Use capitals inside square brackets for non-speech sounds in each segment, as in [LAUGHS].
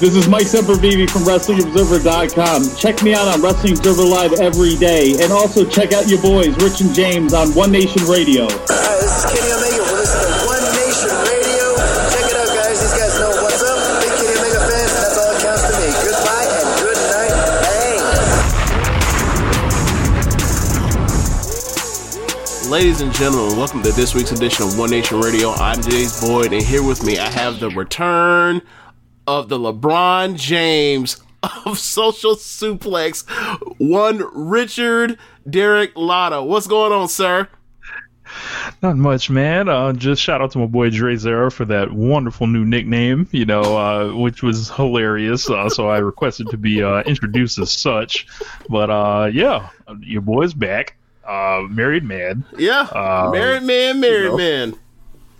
This is Mike Sempervive from WrestlingObserver.com. Check me out on Wrestling Observer Live every day. And also check out your boys, Rich and James, on One Nation Radio. Hi, this is Kenny Omega. We're listening to One Nation Radio. Check it out, guys. These guys know what's up. Big Kenny Omega fans, and that's all that counts to me. Goodbye and good night. Bang. Ladies and gentlemen, welcome to this week's edition of One Nation Radio. I'm James Boyd, and here with me I have the return of the LeBron James of [LAUGHS] Social Suplex, one Richard Derek Latta. What's going on, sir? Not much, man. Uh, just shout out to my boy Dre Zero for that wonderful new nickname, you know, uh, which was hilarious. Uh, so I requested to be uh, introduced as such. But uh, yeah, your boy's back. Uh, married man, Yeah, Uh, married man, married you know. man.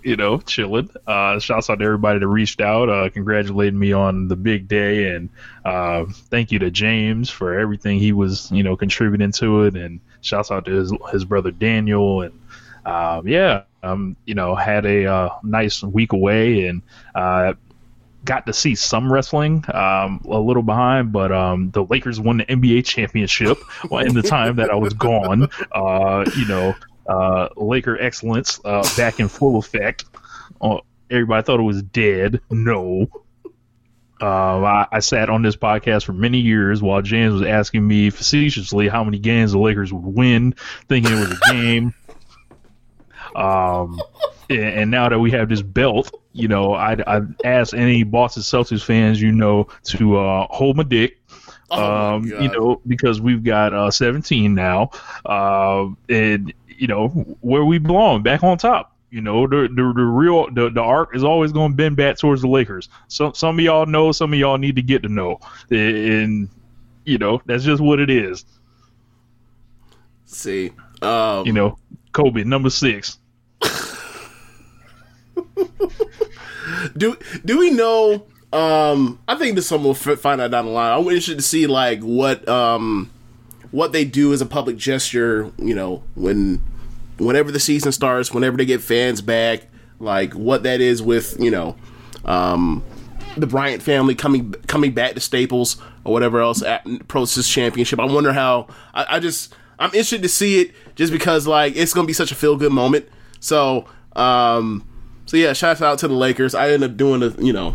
You know, chilling. Uh, shouts out to everybody that reached out, uh, congratulating me on the big day, and uh, thank you to James for everything he was, you know, contributing to it, and shouts out to his his brother Daniel, and um, yeah, um, you know, had a uh, nice week away, and uh, got to see some wrestling. Um, a little behind, but um, the Lakers won the NBA championship [LAUGHS] in the time that I was gone. Uh, you know, uh, Laker excellence uh, back in full effect. Uh, everybody thought it was dead. No. Um, I, I sat on this podcast for many years while James was asking me facetiously how many games the Lakers would win, thinking it was a game. Um, and, and now that we have this belt, you know, I I asked any Boston Celtics fans, you know, to uh, hold my dick. Oh um, you know, because we've got uh, 17 now, uh, and you know where we belong, back on top. You know, the the, the real the, the arc is always going to bend back towards the Lakers. Some some of y'all know, some of y'all need to get to know, and you know that's just what it is. See, um, You know, Kobe number six. [LAUGHS] do do we know? Um, I think this someone will find out down the line. I'm interested to see like what um what they do as a public gesture. You know, when whenever the season starts, whenever they get fans back, like what that is with you know um the Bryant family coming coming back to Staples or whatever else at Pro's championship. I wonder how. I, I just I'm interested to see it just because like it's gonna be such a feel good moment. So um so yeah, shout out to the Lakers. I ended up doing a you know.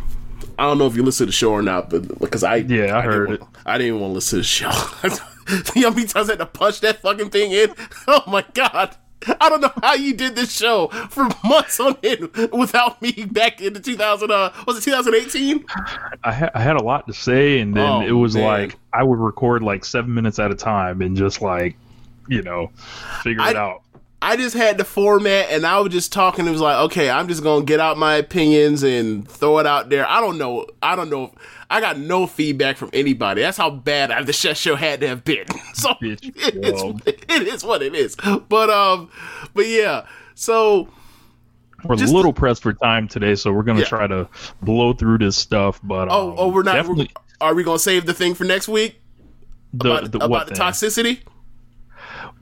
I don't know if you listen to the show or not, but because I Yeah, I heard didn't it. I didn't want to listen to the show. [LAUGHS] you know how many times I had to punch that fucking thing in? [LAUGHS] Oh my god. I don't know how you did this show for months on end without me back in the 2000 uh was it 2018? I, ha- I had a lot to say, and then Oh, it was man. like I would record like seven minutes at a time and just like, you know, figure it out. I just had the format and I was just talking. It was like, okay, I'm just gonna get out my opinions and throw it out there. I don't know. I don't know. I got no feedback from anybody. That's how bad I, the sh- show had to have been. [LAUGHS] So Bitch, it, is, it is what it is. But um, but yeah. So We're just- a little pressed for time today, so we're gonna Yeah. try to blow through this stuff. But oh um, oh, we're not. We're, are we gonna save the thing for next week the, about, the, about the toxicity?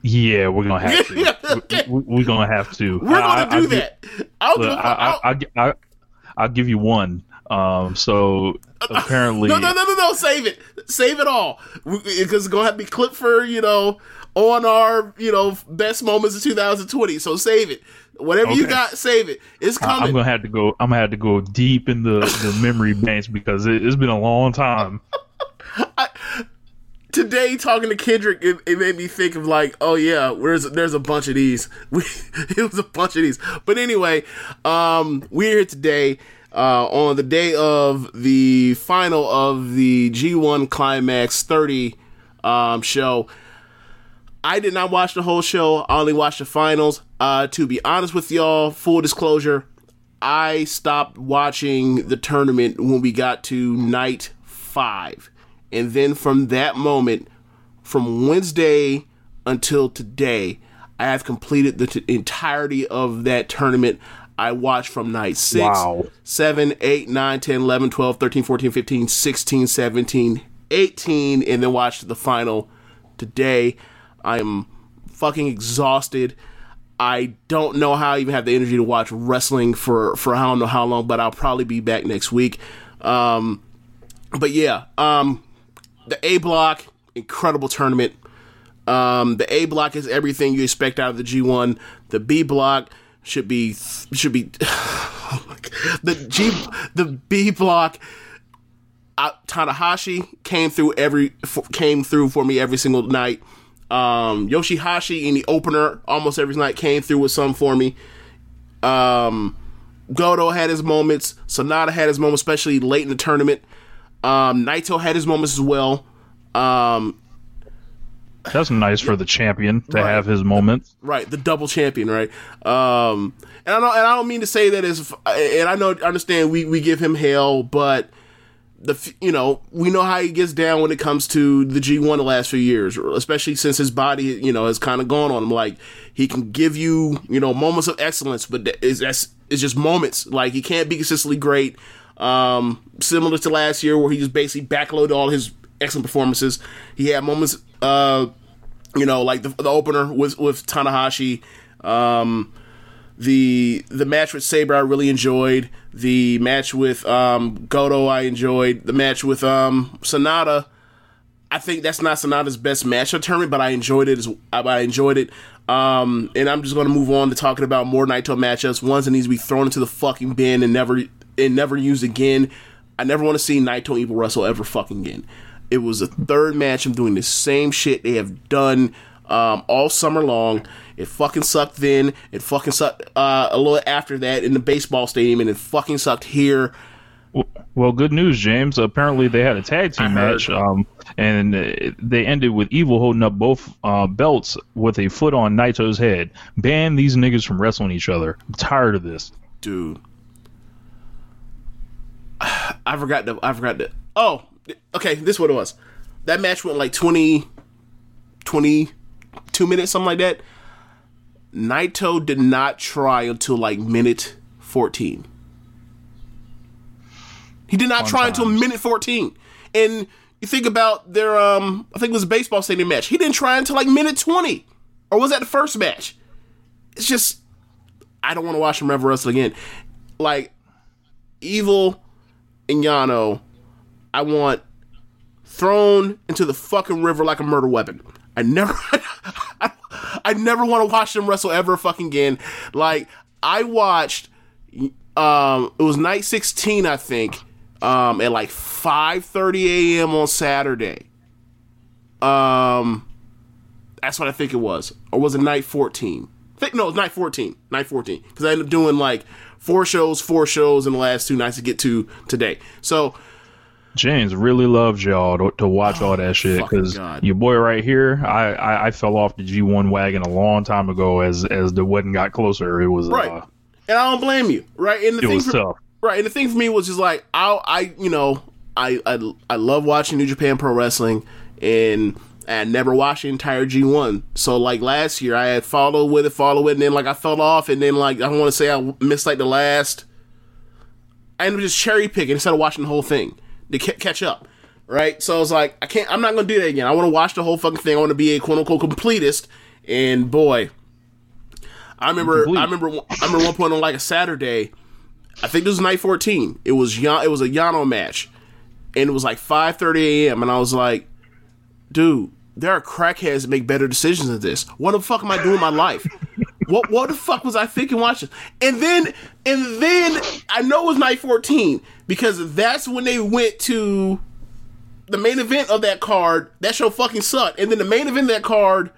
Yeah, we're gonna have to. [LAUGHS] Okay. we, are gonna have to. We're I- gonna I- do I'll that. I'll Give, do. look, I, I, I, I, I'll give you one. Um, so [LAUGHS] apparently, No, no, no, no, no. Save it. Save it all. Because it's going to have to be clipped for, you know, on our, you know, best moments of 2020. So save it. Whatever you got, save it. It's I- coming. I'm gonna have to go. I'm gonna have to go deep in the, the memory banks because it, it's been a long time. [LAUGHS] today talking to Kendrick, it, it made me think of like, oh yeah, where's there's a bunch of these. [LAUGHS] It was a bunch of these. But anyway, um, we're here today uh, on the day of the final of the G1 Climax 30 um, show. I did not watch the whole show. I only watched the finals. Uh, to be honest with y'all, full disclosure, I stopped watching the tournament when we got to night five. And then from that moment, from Wednesday until today, I have completed the t- entirety of that tournament. I watched from night 6, Wow. 7, 8, 9, 10, 11, 12, 13, 14, 15, 16, 17, 18, and then watched the final today. I am fucking exhausted. I don't know how I even have the energy to watch wrestling for, for I don't know how long, but I'll probably be back next week. Um, but yeah, um, the A block, incredible tournament. Um, the A block is everything you expect out of the G1. The B block should be should be [SIGHS] the G the B block. Uh, Tanahashi came through every f- came through for me every single night. Um, Yoshi-Hashi in the opener almost every night came through with some for me. Um, Goto had his moments. Sanada had his moments, especially late in the tournament. Um, Naito had his moments as well. Um, That's nice for the champion to Right. have his moments. right, the double champion, right? Um, and I don't, and I don't mean to say that as, and I know, I understand we we give him hell, but the you know we know how he gets down when it comes to the G1 the last few years, especially since his body you know has kind of gone on him. Like he can give you you know moments of excellence, but is that's it's just moments. Like he can't be consistently great. Um, similar to last year where he just basically backloaded all his excellent performances. He had moments, uh, you know, like the, the opener with with Tanahashi. Um, the the match with Sabre I really enjoyed. The match with um, Goto I enjoyed. The match with um, Sanada. I think that's not Sanada's best match of tournament, but I enjoyed it. As, I enjoyed it. Um, and I'm just going to move on to talking about more Naito matchups. Ones that needs to be thrown into the fucking bin and never and never used again. I never want to see Naito and Evil wrestle ever fucking again. It was the third match. I'm doing the same shit they have done um, all summer long. It fucking sucked then. It fucking sucked uh, a little after that in the baseball stadium, and it fucking sucked here. Well, good news, James. Apparently, they had a tag team match, um, and uh, they ended with Evil holding up both uh, belts with a foot on Naito's head. Ban these niggas from wrestling each other. I'm tired of this. dude. I forgot the. I forgot the. Oh, okay. This is what it was. That match went like 20, 22 minutes, something like that. Naito did not try until like minute fourteen. He did not try until minute fourteen. And you think about their um, I think it was a baseball stadium match. He didn't try until like minute twenty, or was that the first match? It's just I don't want to watch him ever wrestle again. Like Evil and Yano, I want thrown into the fucking river like a murder weapon. I never, I, [LAUGHS] I never want to watch them wrestle ever fucking again. Like I watched, um, it was night sixteen, I think, um, at like five thirty a.m. on Saturday. Um, that's what I think it was, or was it night fourteen? Think no, night fourteen. Night fourteen, because I ended up doing like four shows, four shows in the last two nights to get to today. So James really loves y'all to, to watch all that shit Oh, because your boy right here, I, I, I fell off the G1 wagon a long time ago as as the wedding got closer. It was right, uh, and I don't blame you. Right, and the it thing was for, tough. Right, and the thing for me was just like I, I, you know, I, I, I love watching New Japan Pro Wrestling, and I never watched the entire G one. So like last year, I had followed with it, followed with it, and then like I fell off, and then like I don't want to say I missed like the last. I ended up just cherry picking instead of watching the whole thing to ca- catch up. Right, so I was like, I can't. I'm not gonna do that again. I want to watch the whole fucking thing. I want to be a quote unquote completist, and boy, I remember. Complete. I remember. I remember one point on like a Saturday. I think this was night 14. It was Yan- it was a Yano match. And it was like 5:30 a.m. and I was like, dude, there are crackheads that make better decisions than this. What the fuck am I doing in my life? what what the fuck was I thinking watching? And then and then I know it was night 14 because that's when they went to the main event of that card, that show fucking sucked. And then the main event of that card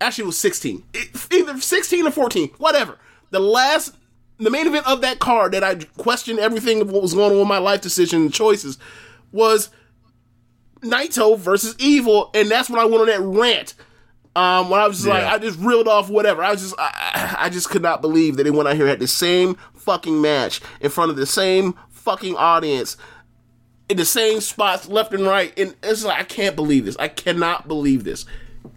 actually was 16. It- either 16 or 14, whatever. The last the main event of that card that I questioned everything of what was going on with my life decision and choices was Naito versus Evil, and that's when I went on that rant. Um, when I was just like, I just reeled off whatever. I was just, I, I just could not believe that they went out here had the same fucking match in front of the same fucking audience in the same spots, left and right. And it's like I can't believe this. I cannot believe this.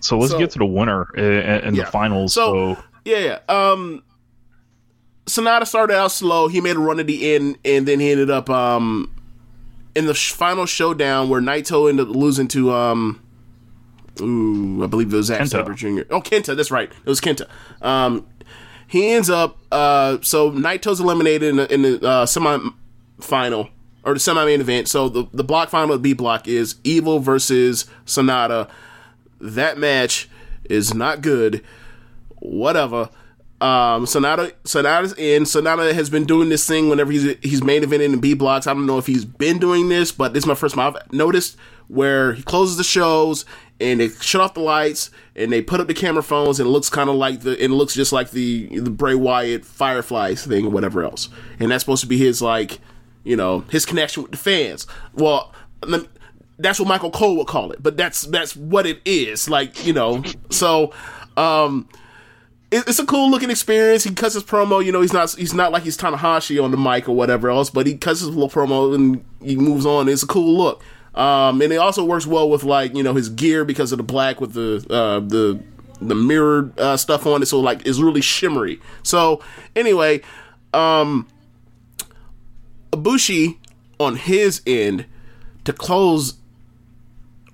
So let's So- get to the winner and in Yeah. the finals. So, So, yeah, yeah. Um, Sanada started out slow. He made a run at the end, and then he ended up um in the sh- final showdown where Naito ended up losing to um. Ooh, I believe it was Zack Kenta. Sabre Jr. Oh, Kenta, that's right. It was Kenta. Um, he ends up uh, so Naito's eliminated in the, in the uh, semi final or the semi main event. So the the block final, B block is Evil versus Sanada. That match is not good whatever. Um, Sanada, Sanada's in. Sanada has been doing this thing whenever he's he's main eventing in B blocks. I don't know if he's been doing this, but this is my first time I've noticed where he closes the shows and they shut off the lights and they put up the camera phones and it looks kind of like the it looks just like the the Bray Wyatt Fireflies thing or whatever else. And that's supposed to be his like you know his connection with the fans. Well. lem- that's what Michael Cole would call it, but that's that's what it is. Like you know, so um, it's a cool looking experience. He cuts his promo. You know, he's not he's not like he's Tanahashi on the mic or whatever else, but he cuts his little promo and he moves on. It's a cool look. Um, and it also works well with like you know his gear because of the black with the uh, the the mirrored uh, stuff on it. So like it's really shimmery. So anyway, um, Ibushi on his end to close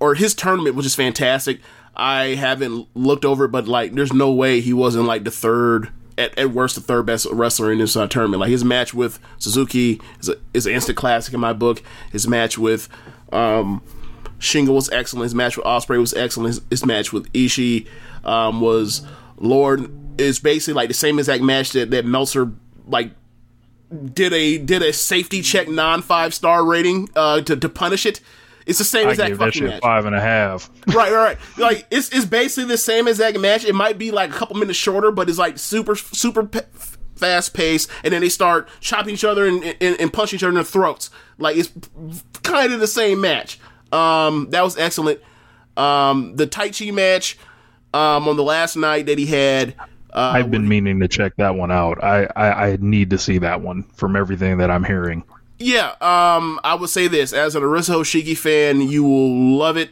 or his tournament, which is fantastic. I haven't looked over it, but like, there's no way he wasn't like the third, at, at worst, the third best wrestler in this uh, tournament. Like his match with Suzuki is, a, is an instant classic in my book. His match with um, Shingo was excellent. His match with Ospreay was excellent. His, his match with Ishii um, was Lord is basically like the same exact match that that Meltzer like did a did a safety check non five star rating uh, to to punish it. It's the same I exact fucking match. five and a half. [LAUGHS] right, right, right. Like it's it's basically the same exact match. It might be like a couple minutes shorter, but it's like super super pe- fast paced. And then they start chopping each other and, and, and punching each other in the throats. Like it's kind of the same match. Um, that was excellent. Um, the Taichi match um, on the last night that he had. Uh, I've been meaning to check that one out. I, I, I need to see that one from everything that I'm hearing. Yeah, um, I would say this as an Arisa Hoshiki fan, you will love it.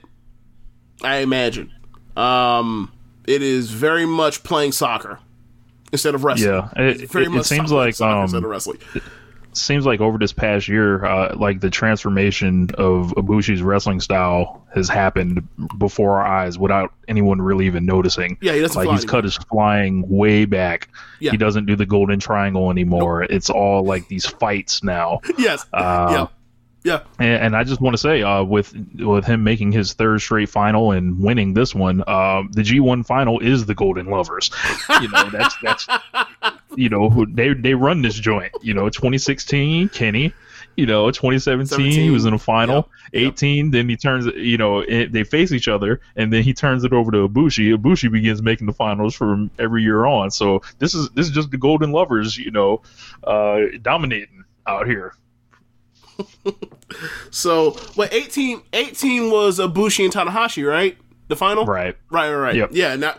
I imagine. Um, it is very much playing soccer instead of wrestling. Yeah, it- It's very it- it seems soccer- like, soccer um, instead of wrestling. Seems like over this past year, uh, like the transformation of Ibushi's wrestling style has happened before our eyes without anyone really even noticing. Yeah, he doesn't like he's cut his flying way back. Yeah. He doesn't do the golden triangle anymore. It's all like these fights now. [LAUGHS] Yes. Uh, yeah. Yeah. And, and I just want to say, uh, with with him making his third straight final and winning this one, uh, the G1 final is the Golden Lovers. You know, that's that's you know who they they run this joint. You know, 2016 Kenny. You know, 2017 he was in a final. Yep. Yep. 18, then he turns. You know, it, they face each other, and then he turns it over to Ibushi. Ibushi begins making the finals from every year on. So this is this is just the Golden Lovers. You know, uh, dominating out here. [LAUGHS] So, what 18, 18 was Ibushi and Tanahashi, right? The final, Right. Right, right, right. Yep. Yeah. Now,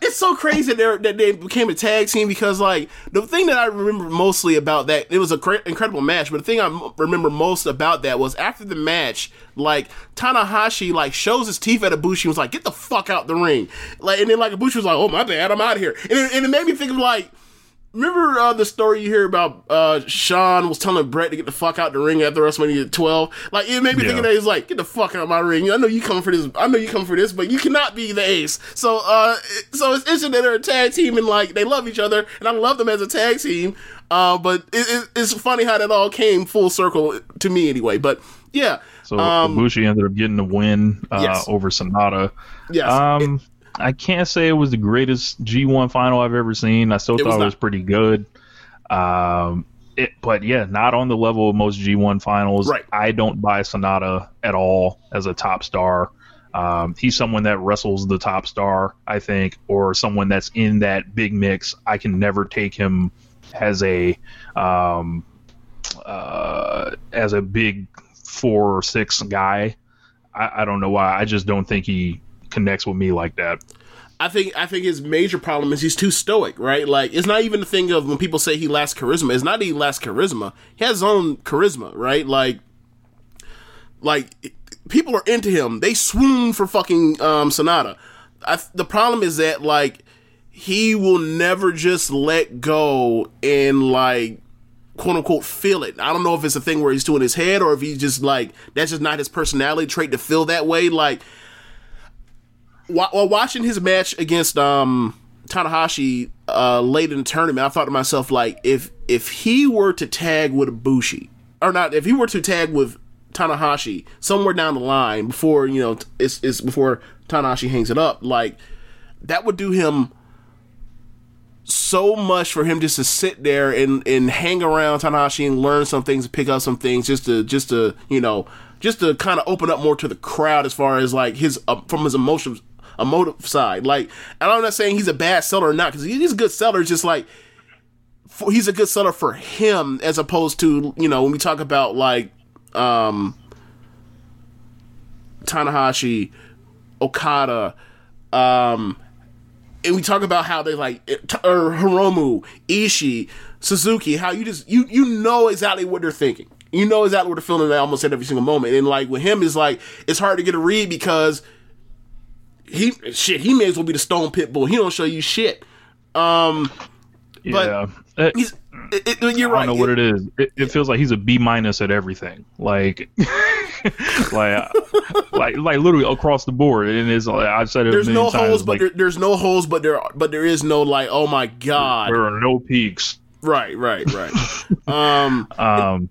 it's so crazy that, that they became a tag team because, like, the thing that I remember mostly about that, it was a cra- incredible match. But the thing I m- remember most about that was after the match, like Tanahashi like shows his teeth at Ibushi and was like, "Get the fuck out the ring!" Like, and then like Ibushi was like, "Oh my bad, I'm out of here." And it, and it made me think of like. Remember uh, the story you hear about uh, Sean was telling Brett to get the fuck out the ring after WrestleMania 12? Like, it made me think Yeah. that. He's like, get the fuck out of my ring. I know you come for this. I know you come for this, but you cannot be the ace. So, uh, so it's interesting that they're a tag team and like they love each other, and I love them as a tag team. Uh, but it, it, it's funny how that all came full circle to me anyway. But yeah, So um, Ibushi ended up getting the win uh, Yes. over Sanada. yes, Um, I can't say it was the greatest G1 final I've ever seen. I still It thought it was pretty good. Um, it, but yeah, not on the level of most G1 finals. Right. I don't buy Sanada at all as a top star. Um, he's someone that wrestles the top star, I think, or someone that's in that big mix. I can never take him as a um, uh, as a big four or six guy. I, I don't know why. I just don't think he connects with me like that. I think I think his major problem is he's too stoic, right? Like it's not even the thing of when people say he lacks charisma. It's not he lacks charisma. He has his own charisma, right? Like, like people are into him. They swoon for fucking um, Sanada. I, the problem is that like he will never just let go and like quote unquote feel it. I don't know if it's a thing where he's doing his head or if he's just like that's just not his personality trait to feel that way. Like while watching his match against um Tanahashi uh late in the tournament, I thought to myself like if if he were to tag with Ibushi or not if he were to tag with Tanahashi somewhere down the line before you know it's it's before Tanahashi hangs it up like that would do him so much for him just to sit there and and hang around Tanahashi and learn some things, pick up some things, just to just to you know just to kind of open up more to the crowd as far as like his uh, from his emotions emotive side. Like, and I'm not saying he's a bad seller or not because he's a good seller. Just like for, he's a good seller for him as opposed to you know when we talk about like um Tanahashi, Okada, um and we talk about how they like or Hiromu, Ishii, Suzuki, how you just you you know exactly what they're thinking. You know exactly what they're feeling They almost at every single moment. And like with him, is like it's hard to get a read because he shit he may as well be the Stone pit bull. He don't show you shit. Um, yeah, it, he's it, it, you're right. I don't know what it is. It, it feels like he's a B minus at everything. Like, [LAUGHS] like, like, like literally across the board. And it's like I've said it. There's no times, holes, but like, there, there's no holes, but there but there is no like oh my god. there are no peaks. Right, right, right. [LAUGHS] um, Um,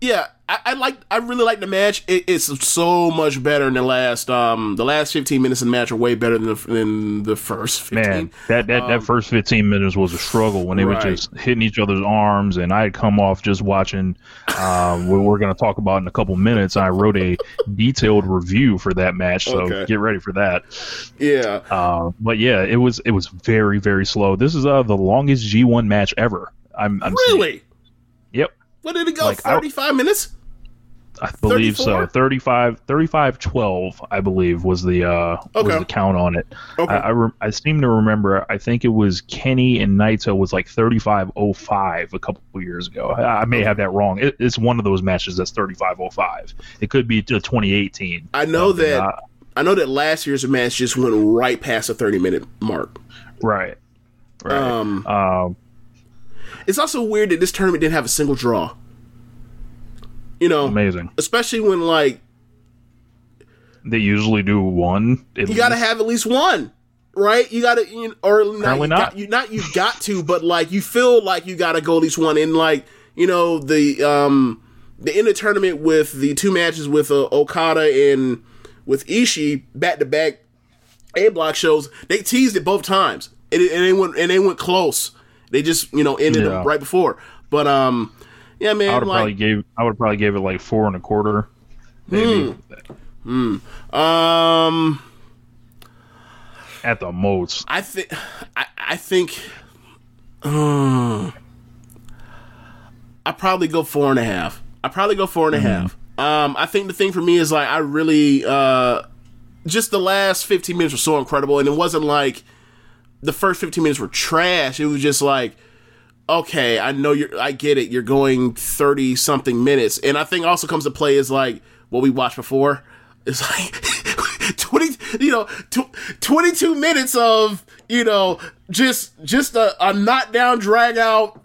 yeah, I, I like. I really like the match. It, it's so much better than the last. Um, the last 15 minutes of the match are way better than the, than the first 15. man, that that, that first 15 minutes was a struggle when they Um, right. were just hitting each other's arms, and I had come off just watching. Um, what we're going to talk about in a couple minutes. I wrote a detailed review for that match, so Okay. get ready for that. Yeah, Uh, but yeah, it was it was very very slow. This is uh, the longest G1 match ever. I'm, I'm seeing. really. Yep. What did it go? Like, I- 35 minutes? I believe 34? so. 35, 35 12, I believe was the uh Okay. was the count on it. Okay. I I, re- I seem to remember. I think it was Kenny and Naito was like thirty five oh five a couple of years ago. I, I may have that wrong. It, it's one of those matches that's thirty five oh five. It could be to twenty eighteen. I know that. Uh, I know that last year's match just went right past the 30 minute mark. right. Right. Um, Um, It's also weird that this tournament didn't have a single draw. You know, amazing. especially when like They usually do one. you got to have at least one, right? You got to, you or not, you not. Got, you not you got to, but like you feel like you got to go at least one. And like you know the um the end of tournament with the two matches with uh, Okada and with Ishii back to back A block shows, they teased it both times, and, and they went and they went close. They just you know ended Yeah. right before, but um yeah man. I would have probably gave. I would probably gave it like four and a quarter. Maybe um. at the most. I think I, I think uh, I probably go four and a half. I probably go four and a half. Um, I think the thing for me is like I really uh, just the last fifteen minutes were so incredible, and it wasn't like the first fifteen minutes were trash. It was just like okay, I know you're, I get it. You're going 30 something minutes. And I think also comes to play is like what we watched before. It's like [LAUGHS] 20, you know, tw- 22 minutes of, you know, just, just a, a knockdown, drag out,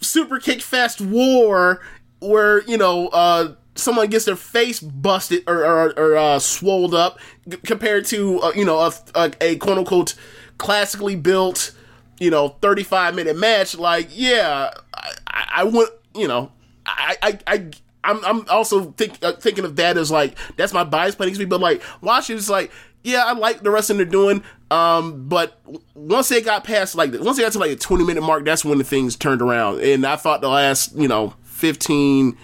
super kick fest war where, you know, uh, someone gets their face busted or, or, or uh, swolled up compared to, uh, you know, a, a, a quote unquote classically built, you know, 35 minute match, like, yeah, I, I, I would, you know, I, I, I, I'm, I'm also think, uh, thinking of that as like, that's my bias playing me, but like, watching it's like, yeah, I like the wrestling they're doing. Um, but once they got past like once they got to like the twenty minute mark, that's when the things turned around. And I thought the last you know 15,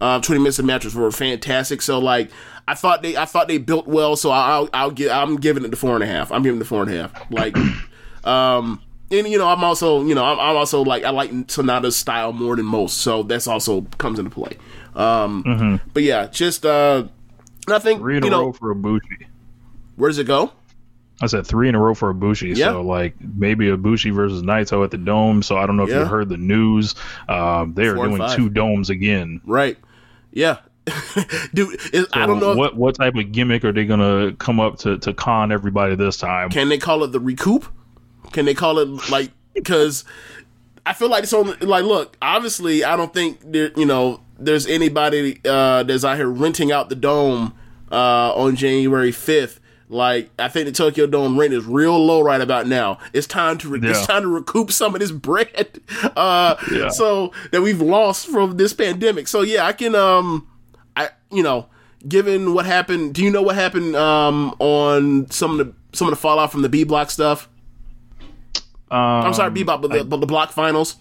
uh, 20 minutes of matches were fantastic. So like I thought they I thought they built well. So I'll I'll give I'm giving it the four and a half. I'm giving it the four and a half. Like, [CLEARS THROAT] um. And you know, I'm also, you know, I'm, I'm also like I like Sanada's style more than most, so that's also comes into play. Um, but yeah, just uh, I think Three in you a know row for Ibushi. where does it go? I said three in a row for Ibushi. Yeah. So like maybe Ibushi versus Naito at the Dome. So I don't know if Yeah. you heard the news. Um, they are Four doing two domes again. Right? Yeah, [LAUGHS] dude. It, I don't know. what what type of gimmick are they gonna come up to to con everybody this time. Can they call it the recoup? Can they call it like because I feel like it's on like look, obviously I don't think there you know there's anybody uh that's out here renting out the dome uh on January 5th. Like I think the Tokyo Dome rent is real low right about now. It's time to re- it's time to recoup some of this bread [LAUGHS] uh Yeah. so that we've lost from this pandemic. So yeah, I can um I you know, given what happened, do you know what happened um on some of the some of the fallout from the B block stuff? Um, I'm sorry, Bebop, but the, but the block finals.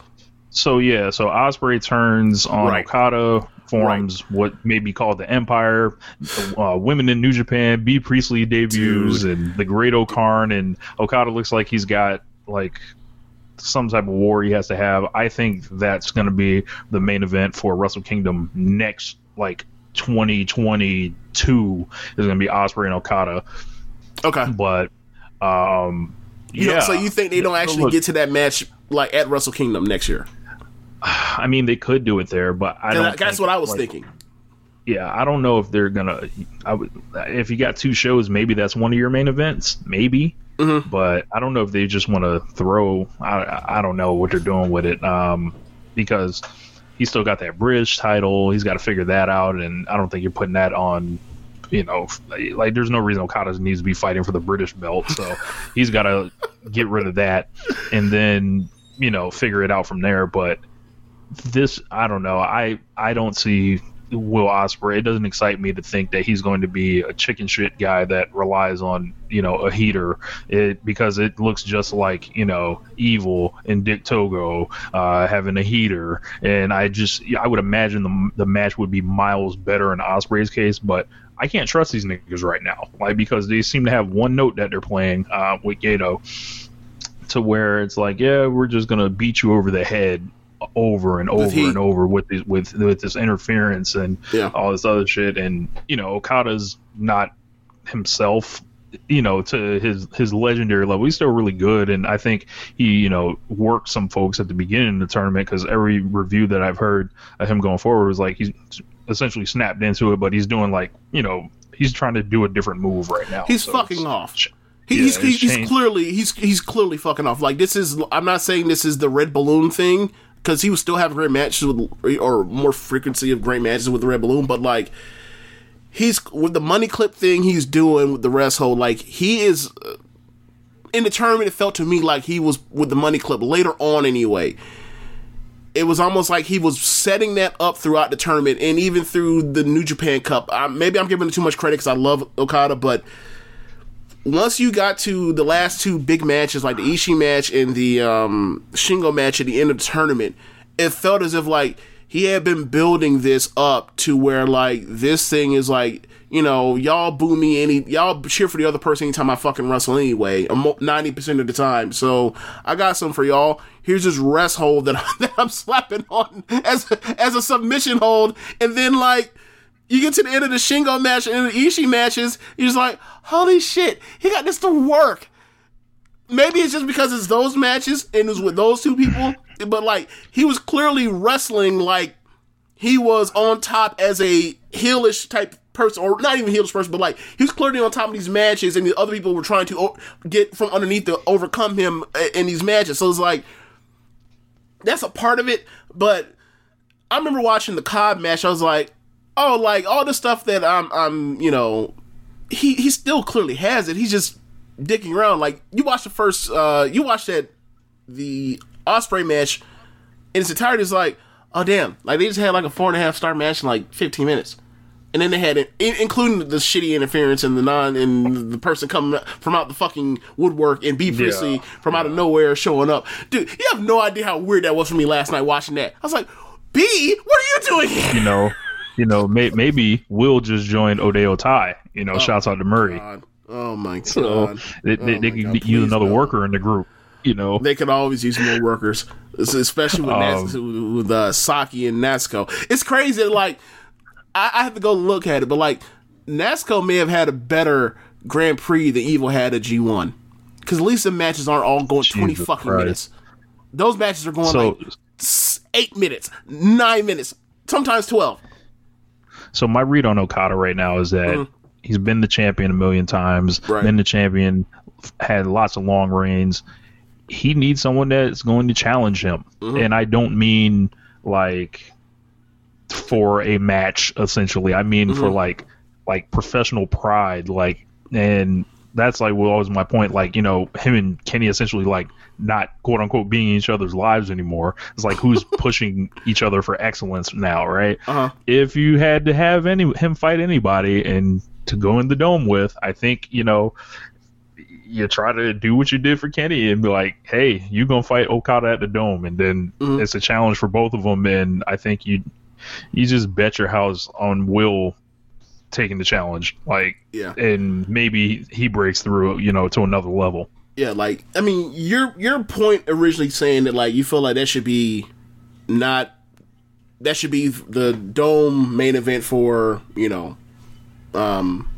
So yeah, so Ospreay turns on Right. Okada, forms what may be called the Empire. Uh, women in New Japan, Bea Priestley debuts, and the Great-O-Khan, and Okada looks like he's got like some type of war he has to have. I think that's going to be the main event for Wrestle Kingdom next, like 2022 is going to be Ospreay and Okada. Okay. But um, You know, yeah, so you think they don't actually Look, get to that match like at Wrestle Kingdom next year? [SIGHS] I mean, they could do it there, but I And don't. that's what I was like, thinking. Yeah, I don't know if they're gonna. I would if you got two shows, maybe that's one of your main events, maybe. Mm-hmm. But I don't know if they just want to throw. I I don't know what they're doing with it. Um, because he's still got that bridge title. He's got to figure that out, and I don't think you're putting that on. You know, like there's no reason Okada needs to be fighting for the British belt, so he's got to get rid of that, and then you know figure it out from there. But this I don't know. I I don't see Will Ospreay. It doesn't excite me to think that he's going to be a chicken shit guy that relies on you know a heater. It because it looks just like you know Evil and Dick Togo uh, having a heater, and I just I would imagine the the match would be miles better in Ospreay's case, but. I can't trust these niggas right now, like because they seem to have one note that they're playing uh, with Gato, to where it's like, yeah, we're just gonna beat you over the head over and over and over with this with with this interference and Yeah. all this other shit. And you know, Okada's not himself. You know, to his his legendary level, he's still really good, and I think he, you know, worked some folks at the beginning of the tournament because every review that I've heard of him going forward was like he's essentially snapped into it, but he's doing like, you know, he's trying to do a different move right now. He's So fucking off. He, yeah, he's, he's, he's clearly he's he's clearly fucking off. Like this is I'm not saying this is the red balloon thing because he was still having great matches with or more frequency of great matches with the red balloon, but like he's with the money clip thing he's doing with the rest hold like he is uh, in the tournament. It felt to me like he was with the money clip later on anyway. It was almost like he was setting that up throughout the tournament and even through the New Japan Cup. I, maybe I'm giving it too much credit because I love Okada, but once you got to the last two big matches, like the Ishii match and the um, Shingo match at the end of the tournament, it felt as if like he had been building this up to where like this thing is like you know y'all boo me any y'all cheer for the other person anytime I fucking wrestle anyway ninety percent of the time. So I got some for y'all. Here's this rest hold that, [LAUGHS] that I'm slapping on as as a submission hold, and then like you get to the end of the Shingo match and the Ishii matches, you're just like, holy shit, he got this to work. Maybe it's just because it's those matches and it was with those two people, but like he was clearly wrestling like he was on top as a heelish type person, or not even heelish person, but like he was clearly on top of these matches, and the other people were trying to o- get from underneath to overcome him in these matches. So it's like that's a part of it, but I remember watching the Cobb match. I was like, oh, like all the stuff that I'm, I'm, you know, he he still clearly has it. He's just dicking around. Like you watch the first, uh, you watch that the Ospreay match in its entirety. It's like, oh damn, like they just had like a four and a half star match in like 15 minutes. And then they had it, in- including the shitty interference and the non and the person coming from out the fucking woodwork and Bea Priestley from out of nowhere showing up. Dude, you have no idea how weird that was for me last night watching that. I was like, B, what are you doing here? You know, you know, may, maybe Will just joined Oedo Tai. You know, oh shouts out to Murray. God. Oh my god. So they, they, Oh they my could use another no. worker in the group. You know, They could always use more workers, especially with, Nas- Um, with uh, Saki and Nasco. It's crazy. Like, I, I have to go look at it, but like, Nasco may have had a better Grand Prix than Evil had at G1. Because at least the matches aren't all going 20 fucking Christ. minutes. Those matches are going So- like eight minutes, nine minutes, sometimes 12. So my read on Okada right now is that he's been the champion a million times, Mm-hmm. Right. been the champion, had lots of long reigns. He needs someone that's going to challenge him, Mm-hmm. and I don't mean like for a match. Essentially, I mean for Mm-hmm. like like professional pride, like and. That's like what was my point. Like you know, him and Kenny essentially like not quote unquote being in each other's lives anymore. It's like who's [LAUGHS] pushing each other for excellence now, right? Uh-huh. if you had to have any him fight anybody and to go in the dome with, I think you know you try to do what you did for Kenny and be like, hey, you gonna fight Okada at the dome, and then Mm-hmm. it's a challenge for both of them, and I think you you just bet your house on Will taking the challenge, like, Yeah. and maybe he breaks through, you know, to another level. Yeah, like I mean, your your point originally saying that like you feel like that should be not that should be the dome main event for you know, um,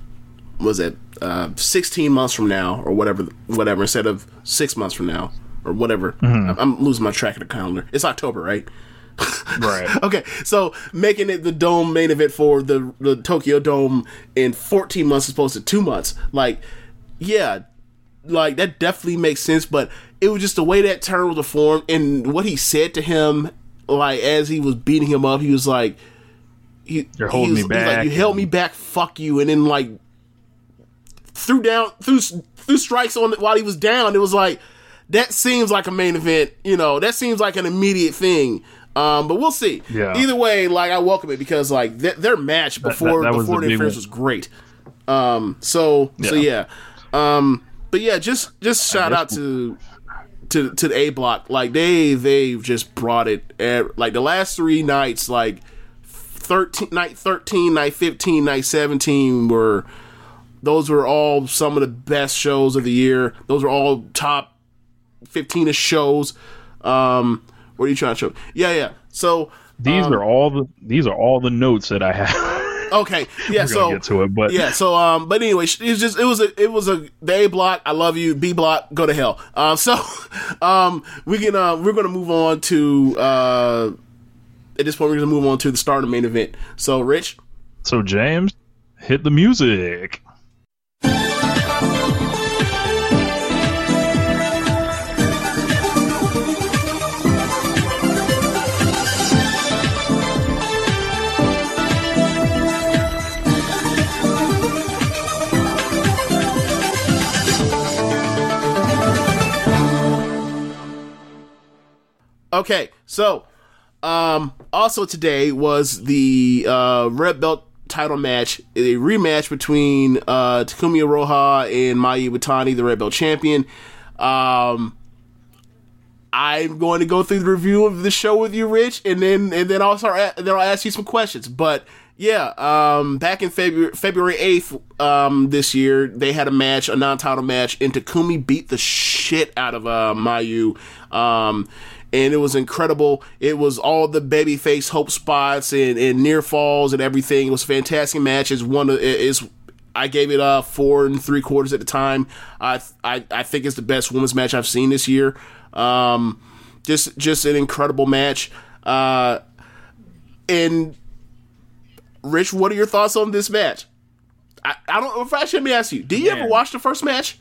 was it uh, sixteen months from now or whatever whatever instead of six months from now or whatever. I'm, I'm losing my track of the calendar. It's October, right? [LAUGHS] Right. Okay, so making it the dome main event for the the Tokyo Dome in 14 months as opposed to two months, like, yeah, like that definitely makes sense. But it was just the way that turn was formed and what he said to him, like as he was beating him up, he was like, he, You're holding he me was- like, back. you held me back, fuck you, and then like threw down threw threw strikes on while he was down. It was like that seems like a main event, you know. That seems like an immediate thing. Um, but we'll see. Yeah. Either way, like I welcome it because like th- their match before that was before the interference was great. Um, so so yeah. Um, but yeah, just just shout out to to to the A block. Like they they've just brought it. At, like the last three nights, like thirteen night thirteen, night fifteen, night seventeen were those were all some of the best shows of the year. Those were all top fifteen of shows. Um, what are you trying to show? Yeah, yeah. So These are all the these are all the notes that I have. [LAUGHS] okay, yeah. So get to it, but yeah. So um, but anyway, it's just it was a it was a A block. I love you. B block, go to hell. Um, [LAUGHS] so um, we can uh we're gonna move on to uh at this point we're gonna move on to the start of main event. So Rich, So James, hit the music. Okay, so um, also today was the uh, red belt title match, a rematch between uh, Takumi Iroha and Mayu Iwatani, the red belt champion. Um, I'm going to go through the review of the show with you, Rich, and then and then I'll start. Then I'll ask you some questions. But yeah, um, back in February February eighth um, this year, they had a match, a non-title match, and Takumi beat the shit out of uh, Mayu. Um, and it was incredible. It was all the babyface hope spots and, and near falls and everything. It was a fantastic match. It's one of is I gave it uh four and three quarters at the time. I I I think it's the best women's match I've seen this year. Um, just just an incredible match. Uh, and Rich, what are your thoughts on this match? I, I don't. If I should me ask you, did you ever watch the first match?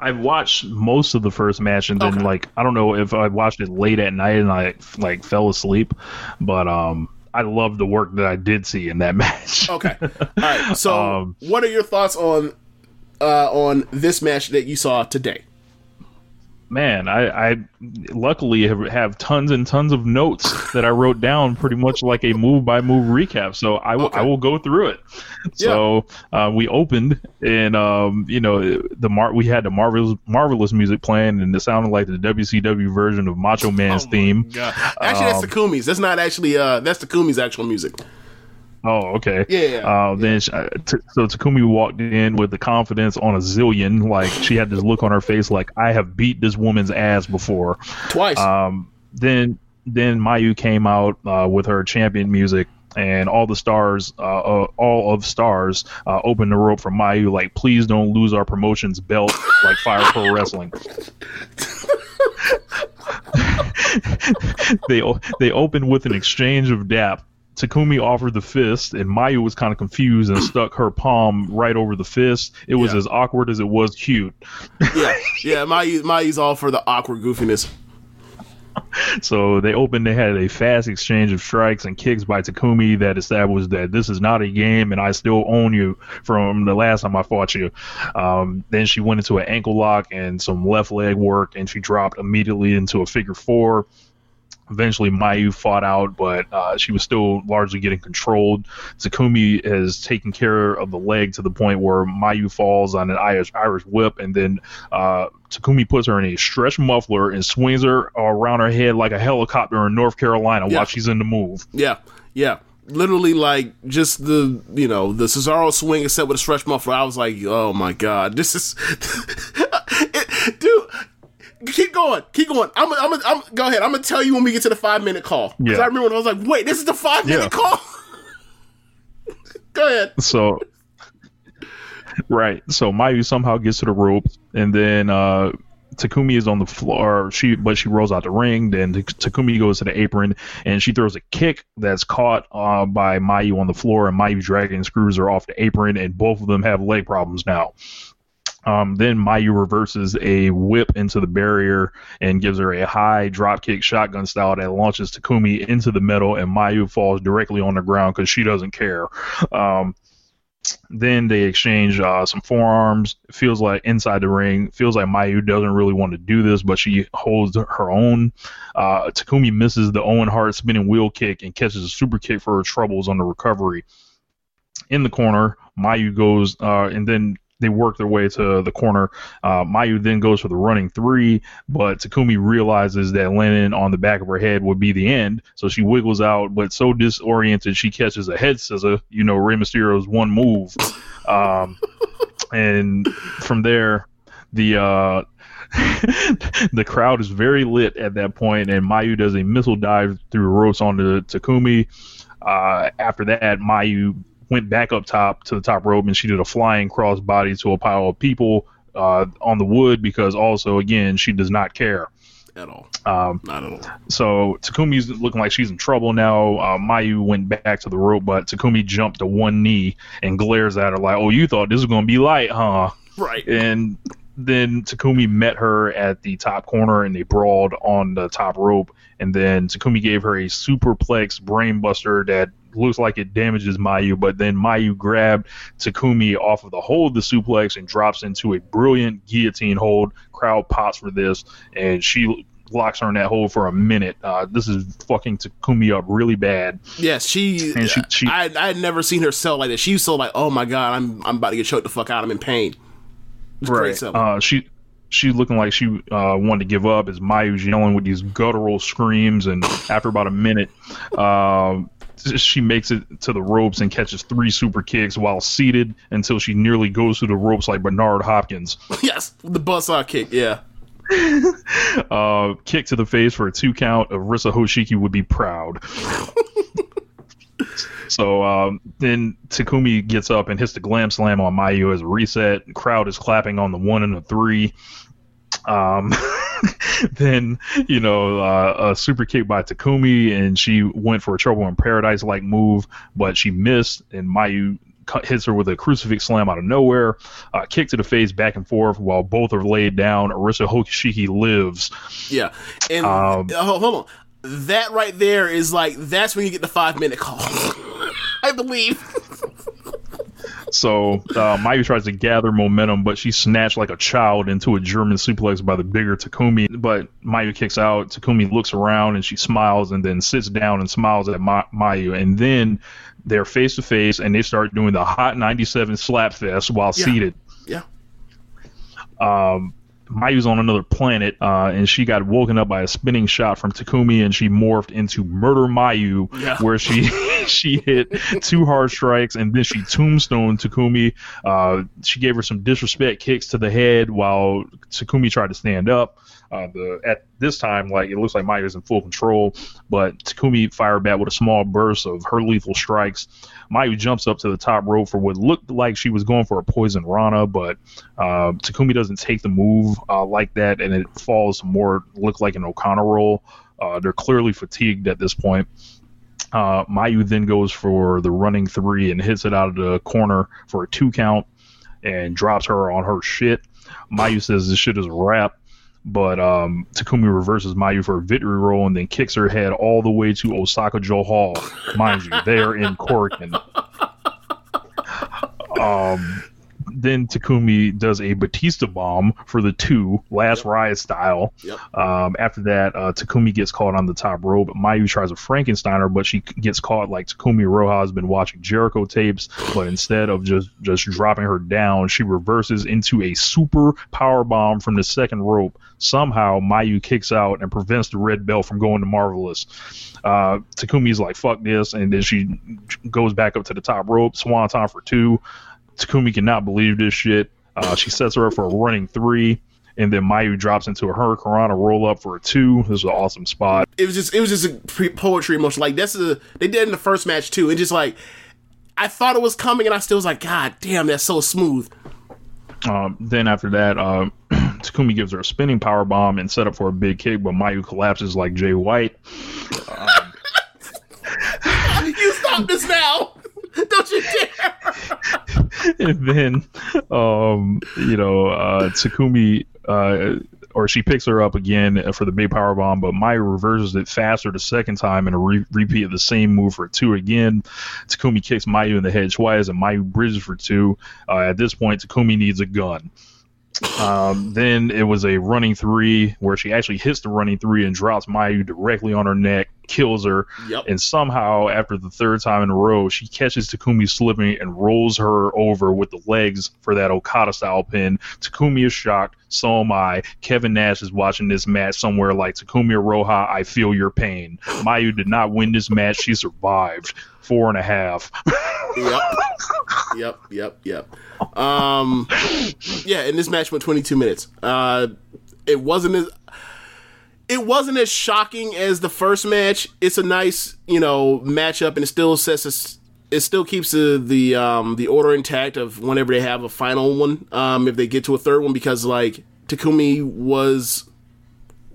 I've watched most of the first match, and then Okay. like I don't know if I watched it late at night and I like fell asleep, but um, I love the work that I did see in that [LAUGHS] match. Okay. All right. So, [LAUGHS] Um, what are your thoughts on uh, on this match that you saw today? Man, I, I luckily have, have tons and tons of notes that I wrote down, pretty much like a move by move recap. So I will Okay. I will go through it. So uh, we opened, and um, you know the mar- we had the marvelous marvelous music playing, and it sounded like the WCW version of Macho Man's theme. God. Actually, that's the Kumi's. That's not actually. Uh, that's Kumis actual music. Oh, okay. Yeah, yeah, Uh, then she, uh, t- so Takumi walked in with the confidence on a zillion, like she had this look on her face, like I have beat this woman's ass before. Twice. Um, then then Mayu came out uh, with her champion music, and all the stars, uh, uh, all of stars, uh, opened the rope for Mayu. Like, please don't lose our promotions belt, like Fire Pro Wrestling. [LAUGHS] [LAUGHS] they they opened with an exchange of dap. Takumi offered the fist, and Mayu was kind of confused and stuck her palm right over the fist. It was Yeah. as awkward as it was cute. yeah, [LAUGHS] yeah. Mayu, Mayu's all for the awkward goofiness. So they opened. They had a fast exchange of strikes and kicks by Takumi that established that this is not a game, and I still own you from the last time I fought you. Um, then she went into an ankle lock and some left leg work, and she dropped immediately into a figure four. Eventually, Mayu fought out, but uh, she was still largely getting controlled. Takumi has taken care of the leg to the point where Mayu falls on an Irish, Irish whip, and then uh, Takumi puts her in a stretch muffler and swings her around her head like a helicopter in North Carolina Yeah. while she's in the move. Yeah, yeah. Literally, like just the you know the Cesaro swing except with a stretch muffler. I was like, oh my god, this is, [LAUGHS] It- dude. Keep going, keep going. I'm, I'm, I'm. Go ahead. I'm gonna tell you when we get to the five minute call. Because Yeah. I remember when I was like, wait, this is the five minute Yeah. call. [LAUGHS] go ahead. So, right. So Mayu somehow gets to the ropes, and then uh, Takumi is on the floor. She, but she rolls out the ring. Then Takumi goes to the apron, and she throws a kick that's caught uh, by Mayu on the floor, and Mayu dragging screws her off the apron, and both of them have leg problems now. Um, then Mayu reverses a whip into the barrier and gives her a high dropkick shotgun style that launches Takumi into the middle, and Mayu falls directly on the ground because she doesn't care. Um, then they exchange uh, some forearms. Feels like inside the ring. Feels like Mayu doesn't really want to do this, but she holds her own. Uh, Takumi misses the Owen Hart spinning wheel kick and catches a super kick for her troubles on the recovery. In the corner, Mayu goes, uh, and then they work their way to the corner. Uh, Mayu then goes for the running three, but Takumi realizes that landing on the back of her head would be the end, so she wiggles out, but so disoriented she catches a head scissor. You know, Rey Mysterio's one move, um, [LAUGHS] and from there, the uh, [LAUGHS] the crowd is very lit at that point, and Mayu does a missile dive through ropes onto Takumi. Uh, after that, Mayu went back up top to the top rope and she did a flying crossbody to a pile of people uh, on the wood because also again she does not care. At all. Um, Not at all. so Takumi's looking like she's in trouble now. Uh, Mayu went back to the rope, but Takumi jumped to one knee and glares at her like, "Oh, you thought this was gonna be light, huh?" Right. And then Takumi met her at the top corner and they brawled on the top rope. And then Takumi gave her a superplex brainbuster that looks like it damages Mayu, but then Mayu grabbed Takumi off of the hold of the suplex and drops into a brilliant guillotine hold. Crowd pops for this, and she locks her in that hold for a minute. Uh, this is fucking Takumi up really bad. Yes, she. And she- she- I I had never seen her sell like that. She was so like, oh my god, I'm I'm about to get choked the fuck out. I'm in pain. Right. Uh, she she's looking like she uh, wanted to give up as Mayu's yelling with these guttural screams, and after about a minute, um she makes it to the ropes and catches three super kicks while seated until she nearly goes through the ropes like Bernard Hopkins. [LAUGHS] yes, the buzzsaw kick. Yeah. [LAUGHS] Uh, kick to the face for a two count. Arisa Hoshiki would be proud. [LAUGHS] so um, then Takumi gets up and hits the glam slam on Mayu as a reset. Crowd is clapping on the one and the three. Um, [LAUGHS] then you know uh, a super kick by Takumi, and she went for a trouble in paradise like move, but she missed, and Mayu cu- hits her with a crucifix slam out of nowhere. Uh, kick to the face, back and forth, while both are laid down. Arisa Hoshiki lives. Yeah. And Um, uh, hold hold on. That right there is like that's when you get the five minute call. [LAUGHS] I believe. [LAUGHS] So uh, Mayu tries to gather momentum, but she's snatched like a child into a German suplex by the bigger Takumi. But Mayu kicks out. Takumi looks around and she smiles and then sits down and smiles at Ma- Mayu. And then they're face to face and they start doing the Hot 97 slap fest while Yeah. seated. Yeah. Um, Mayu's on another planet, uh, and she got woken up by a spinning shot from Takumi, and she morphed into Murder Mayu, Yeah. where she [LAUGHS] she hit two hard strikes, and then she tombstone Takumi. Uh, she gave her some disrespect kicks to the head while Takumi tried to stand up. Uh, the at this time, like it looks like Mayu's in full control, but Takumi fired back with a small burst of her lethal strikes. Mayu jumps up to the top rope for what looked like she was going for a poison Rana, but uh, Takumi doesn't take the move uh, like that, and it falls more look like an O'Connor roll. Uh, they're clearly fatigued at this point. Uh, Mayu then goes for the running three and hits it out of the corner for a two count and drops her on her shit. Mayu says this shit is a wrap, but um, Takumi reverses Mayu for a victory roll and then kicks her head all the way to Osaka-jo Hall. Mind you, they are in Korakuen. [LAUGHS] Um, then Takumi does a Batista bomb for the two, last riot style. Yep. Um, after that, uh, Takumi gets caught on the top rope. Mayu tries a Frankensteiner, but she gets caught like Takumi Iroha has been watching Jericho tapes. But instead of just just dropping her down, she reverses into a super power bomb from the second rope. Somehow, Mayu kicks out and prevents the red belt from going to Marvelous. Uh, Takumi's like, fuck this. And then she goes back up to the top rope. Swanton for two. Takumi cannot believe this shit. Uh, she sets her up for a running three. And then Mayu drops into a Hurricanrana roll up for a two. This is an awesome spot. it was just it was just a pre- poetry emotion. Like that's a they did it in the first match too, and just like I thought it was coming, and I still was like, God damn, that's so smooth. Um, then after that, uh, [CLEARS THROAT] Takumi gives her a spinning power bomb and set up for a big kick, but Mayu collapses like Jay White. [LAUGHS] you stop this now! [LAUGHS] Don't you dare! [LAUGHS] and then um, you know uh, Takumi uh, or she picks her up again for the big power bomb, but Maya reverses it faster the second time and a re- repeat of the same move for two again. Takumi kicks Mayu in the head twice, and Mayu bridges for two. Uh, at this point, Takumi needs a gun. Um, then it was a running three where she actually hits the running three and drops Mayu directly on her neck, kills her, Yep. and somehow after the third time in a row, she catches Takumi slipping and rolls her over with the legs for that Okada style pin. Takumi is shocked, so am I. Kevin Nash is watching this match somewhere like Takumi Iroha, I feel your pain. Mayu did not win this match, she survived. Four and a half. Yep. [LAUGHS] yep. Yep. Yep. Um. Yeah, and this match went 22 minutes. Uh, it wasn't as it wasn't as shocking as the first match. It's a nice, you know, matchup, and it still sets us. It still keeps the the um the order intact of whenever they have a final one. Um, if they get to a third one, because like Takumi was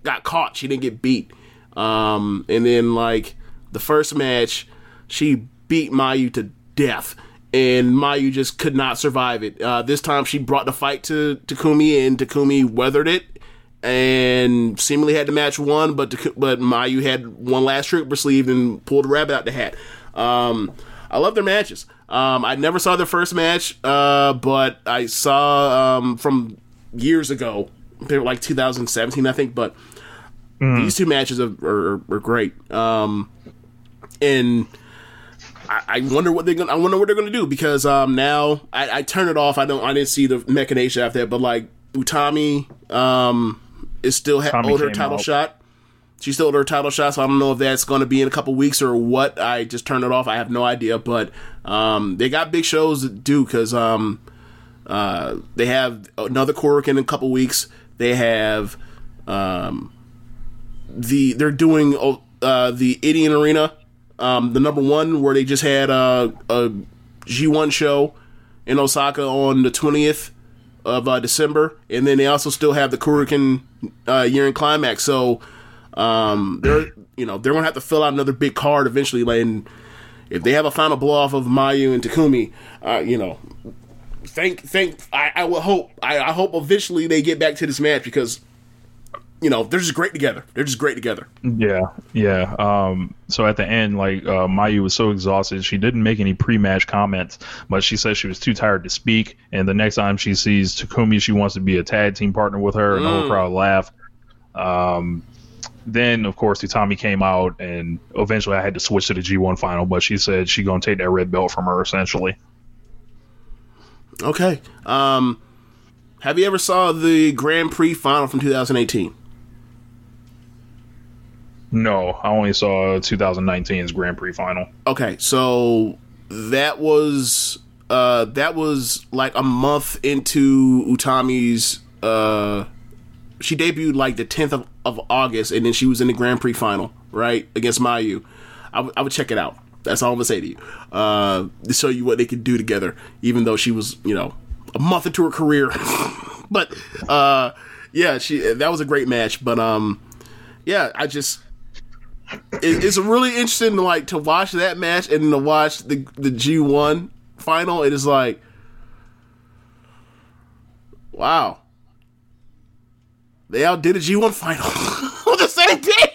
got caught, she didn't get beat. Um, and then like the first match, she beat Mayu to death, and Mayu just could not survive it. Uh, this time, she brought the fight to Takumi, and Takumi weathered it, and seemingly had the match won. But Taku- but Mayu had one last trick up her sleeve and pulled a rabbit out the hat. Um, I love their matches. Um, I never saw their first match, uh, but I saw um, from years ago. They were like 2017, I think, but these two matches are, are, are great. Um, and I, I wonder what they're gonna. I wonder what they're gonna do because um, now I, I turn it off. I don't. I didn't see the machination after that, but like Utami um, is still ha- owed her title out. shot. She still owed her title shot, so I don't know if that's going to be in a couple weeks or what. I just turned it off. I have no idea, but um, they got big shows to do because um, uh, they have another Korakuen a couple weeks. They have um, the they're doing uh, the Indian Arena, um, the number one where they just had uh, a G1 show in Osaka on the twentieth of uh, December, and then they also still have the Kurikan uh, year in climax. So um, they're you know they're gonna have to fill out another big card eventually. Like, and if they have a final blow off of Mayu and Takumi, uh, you know, thank thank I, I will hope I, I hope eventually they get back to this match because you know, they're just great together. They're just great together. Yeah, yeah. Um, so at the end, like uh, Mayu was so exhausted, she didn't make any pre-match comments, but she said she was too tired to speak. And the next time she sees Takumi, she wants to be a tag team partner with her, and the whole crowd laughed. Um, then of course Utami came out, and eventually I had to switch to the G1 final, but she said she gonna take that red belt from her essentially. Okay. Um, have you ever saw the Grand Prix final from 2018? No, I only saw 2019's Grand Prix final. Okay, so that was uh that was like a month into Utami's uh she debuted like the 10th of, of August and then she was in the Grand Prix final, right? Against Mayu. I, w- I would check it out. That's all I'm gonna say to you. Uh to show you what they could do together, even though she was, you know, a month into her career. [LAUGHS] but uh yeah, she that was a great match. But um yeah, I just it, it's really interesting to like to watch that match and to watch the the G one final. It is like, wow, they outdid a G one final [LAUGHS] on the same day.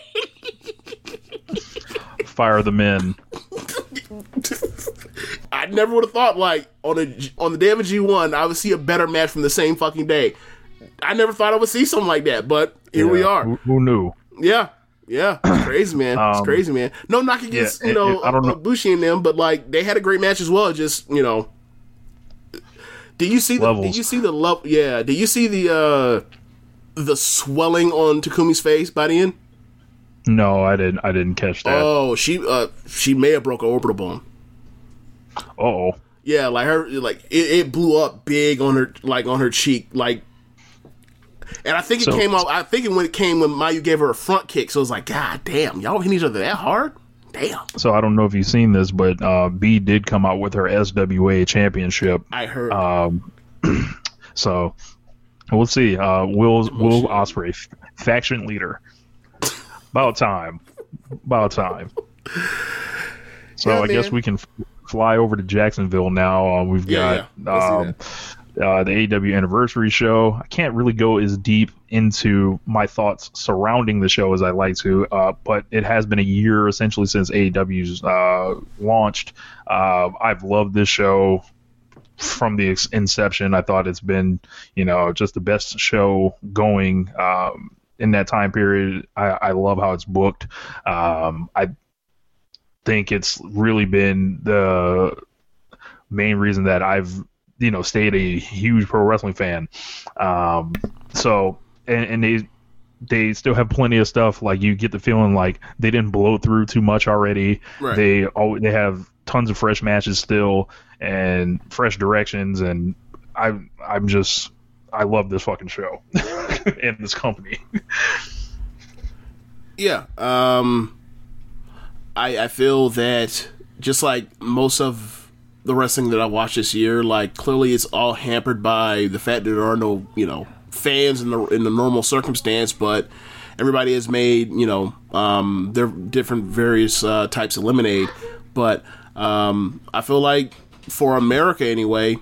Fire the men. [LAUGHS] I never would have thought like on a on the day of a G one I would see a better match from the same fucking day. I never thought I would see something like that, but here we are. Who, who knew? Yeah. Yeah, it's [COUGHS] crazy man. it's Um, crazy man. No knock against yeah, you know it- I don't know- Bushi and them, but like they had a great match as well. Just you know, did you see the? Did you see the love? Yeah, did you see the uh the swelling on Takumi's face by the end? No, I didn't. I didn't catch that. Oh, she uh she may have broke a orbital bone. oh. Yeah, like her, like it, it blew up big on her, like on her cheek, like. And I think it So- came out. I think it when it came when Mayu gave her a front kick. So it was like, God damn, y'all hitting each other that hard? Damn. So I don't know if you've seen this, but uh, Bea did come out with her SWA championship. I heard. Um, [CLEARS THROAT] so we'll see. Uh, Will Will Ospreay, f- faction leader. About time. About time. So Yeah, I guess we can f- fly over to Jacksonville now. Uh, we've Yeah, got yeah. Um, uh, the AEW anniversary show. I can't really go as deep into my thoughts surrounding the show as I like to, uh, but it has been a year essentially since AEW's uh, launched. Uh, I've loved this show from the inception. I thought it's been, you know, just the best show going um, in that time period. I, I love how it's booked. Um, I think it's really been the main reason that I've you know stayed a huge pro wrestling fan. Um, so and, and they they still have plenty of stuff. Like you get the feeling like they didn't blow through too much already. Right. They all they have tons of fresh matches still and fresh directions. And I I'm just I love this fucking show [LAUGHS] and this company. Yeah. Um I I feel that just like most of the wrestling that I watched this year, like clearly it's all hampered by the fact that there are no, you know, fans in the in the normal circumstance, but everybody has made, you know, um their different various uh, types of lemonade. But um I feel like for America anyway,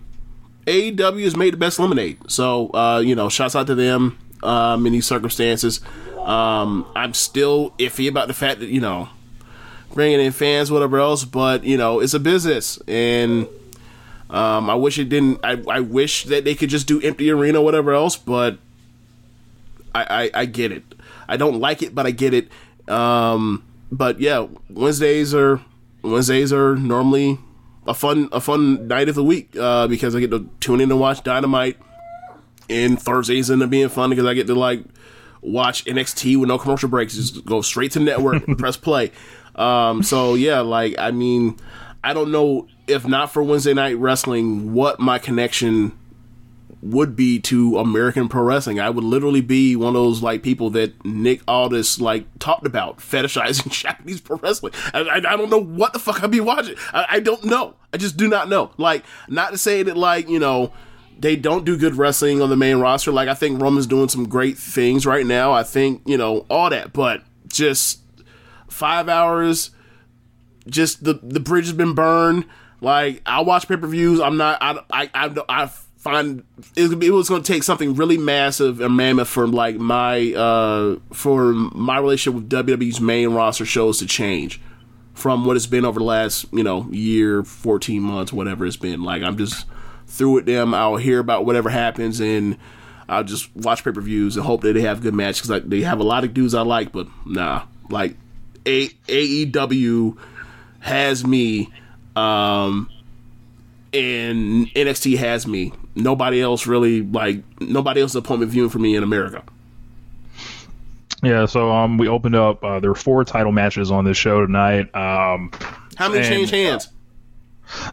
AEW has made the best lemonade. So, uh, you know, shouts out to them um, in these circumstances. Um, I'm still iffy about the fact that, you know, bringing in fans, whatever else, but, you know, it's a business. And um, I wish it didn't, I, I wish that they could just do empty arena, whatever else, but I, I, I get it. I don't like it, but I get it. Um, but yeah, Wednesdays are Wednesdays are normally a fun a fun night of the week uh, because I get to tune in and watch Dynamite, and Thursdays end up being fun because I get to like watch NXT with no commercial breaks. Just go straight to network [LAUGHS] press play. Um, so yeah, like I mean, I don't know if not for Wednesday night wrestling, what my connection would be to American pro wrestling. I would literally be one of those like people that Nick Aldis like talked about fetishizing [LAUGHS] Japanese pro wrestling. I, I, I don't know what the fuck I'd be watching. I, I don't know. I just do not know. Like, not to say that like you know they don't do good wrestling on the main roster. Like, I think Roman's doing some great things right now. I think you know all that, but just five hours just the the bridge has been burned. Like I watch pay per views. I'm not. I I I, I find it, it was going to take something really massive and mammoth for like my uh for my relationship with WWE's main roster shows to change from what it's been over the last you know year, fourteen months, whatever it's been. Like I'm just through with them. I'll hear about whatever happens and. I'll just watch pay per views and hope that they have good matches because like, they have a lot of dudes I like, but nah, like a- AEW has me, um, and NXT has me. Nobody else really like nobody else is appointment viewing for me in America. Yeah, so um, we opened up. Uh, there were four title matches on this show tonight. Um, How many And- change hands?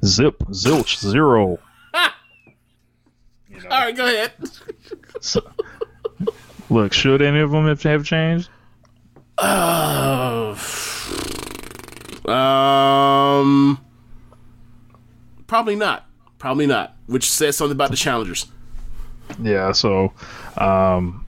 zip, zilch, zero. All right, go ahead. So, look, should any of them have, have changed? Uh, um, probably not. Probably not. Which says something about the challengers. Yeah, so um,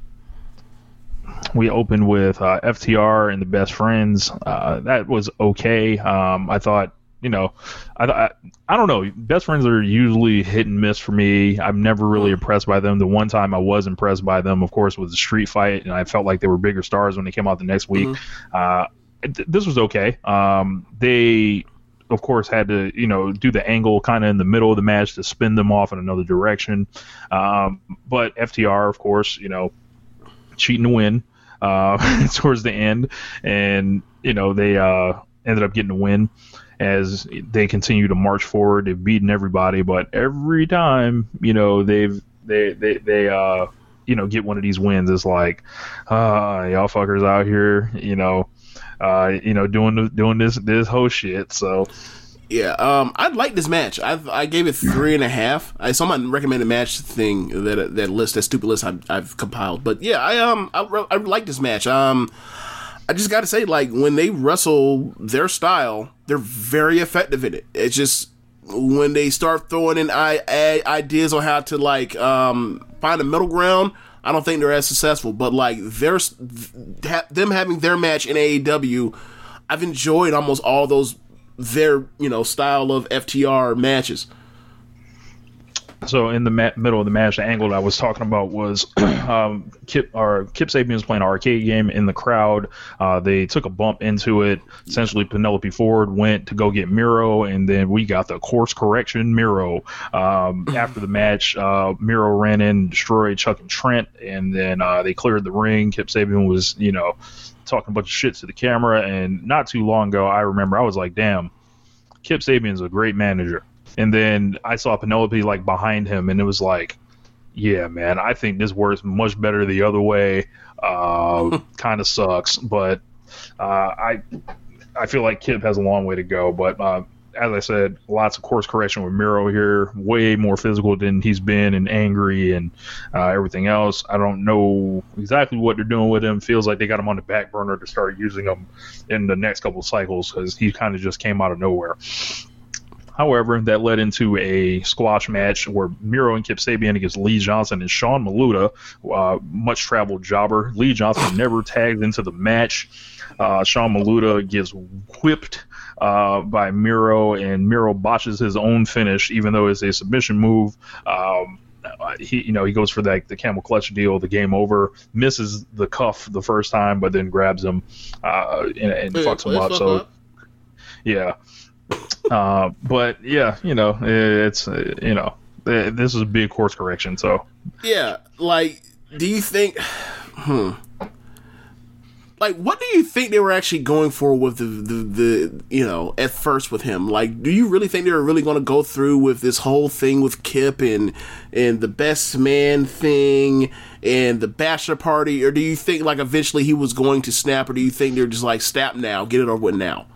we opened with uh, FTR and the Best Friends. Uh, that was okay. Um, I thought, you know, I, I I don't know. Best Friends are usually hit and miss for me. I'm never really impressed by them. The one time I was impressed by them, of course, was the Street Fight, and I felt like they were bigger stars when they came out the next week. Uh, th- this was okay. Um, they of course had to you know do the angle kind of in the middle of the match to spin them off in another direction um, but ftr of course you know cheating to win uh, [LAUGHS] towards the end and you know they uh, ended up getting a win as they continue to march forward they've beaten everybody but every time you know they've they they, they uh you know get one of these wins it's like uh y'all fuckers out here you know uh, you know, doing the, doing this this whole shit. So Yeah, um, I like this match. I I gave it three and a half. I saw my recommended match thing that that list, that stupid list I've, I've compiled. But yeah, I um I, I like this match. Um, I just got to say, like when they wrestle their style, they're very effective in it. It's just when they start throwing in ideas on how to like um find a middle ground. I don't think they're as successful. But like their them having their match in AEW, I've enjoyed almost all those their you know style of FTR matches. So in the ma- middle of the match, the angle that I was talking about was [CLEARS THROAT] um, Kip or Kip Sabian was playing an arcade game in the crowd. Uh, they took a bump into it. Essentially, Penelope Ford went to go get Miro, and then we got the course correction Miro. Um, [LAUGHS] after the match, uh, Miro ran in, destroyed Chuck and Trent, and then uh, they cleared the ring. Kip Sabian was, you know, talking a bunch of shit to the camera. And not too long ago, I remember I was like, "Damn, Kip Sabian's a great manager." And then I saw Penelope like behind him, and it was like, yeah, man, I think this works much better the other way. [LAUGHS] Uh, kind of sucks, but uh, I I feel like Kip has a long way to go. But uh, as I said, lots of course correction with Miro here, way more physical than he's been, and angry and uh, everything else. I don't know exactly what they're doing with him. Feels like they got him on the back burner to start using him in the next couple cycles because he kind of just came out of nowhere. However, that led into a squash match where Miro and Kip Sabian against Lee Johnson and Sean Maluta, uh, much traveled jobber. Lee Johnson [SIGHS] never tagged into the match. Uh, Sean Maluta gets whipped uh, by Miro, and Miro botches his own finish, even though it's a submission move. Um, he, you know, he goes for that the camel clutch deal, the game over, misses the cuff the first time, but then grabs him uh, and, and Yeah, fucks him up. So up. yeah. [LAUGHS] Uh, but yeah, you know, it's uh, you know, this is a big course correction. So Yeah, like, do you think? [SIGHS] Hmm. Like, what do you think they were actually going for with the, the, the you know, at first with him? Like, do you really think they were really going to go through with this whole thing with Kip and and the best man thing and the bachelor party, or do you think like eventually he was going to snap, or do you think they're just like snap now, get it over with now?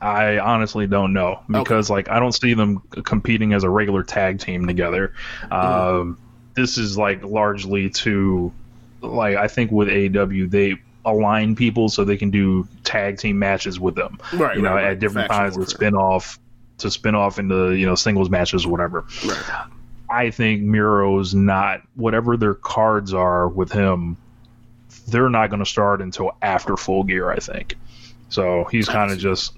I honestly don't know because like I don't see them competing as a regular tag team together. Um, this is like largely to like I think with AEW they align people so they can do tag team matches with them. Right, You know, right, right. at different Faction times to spin off to spin off into you know singles matches or whatever. Right. I think Miro's not whatever their cards are with him. They're not going to start until after Full Gear. I think So he's kind of just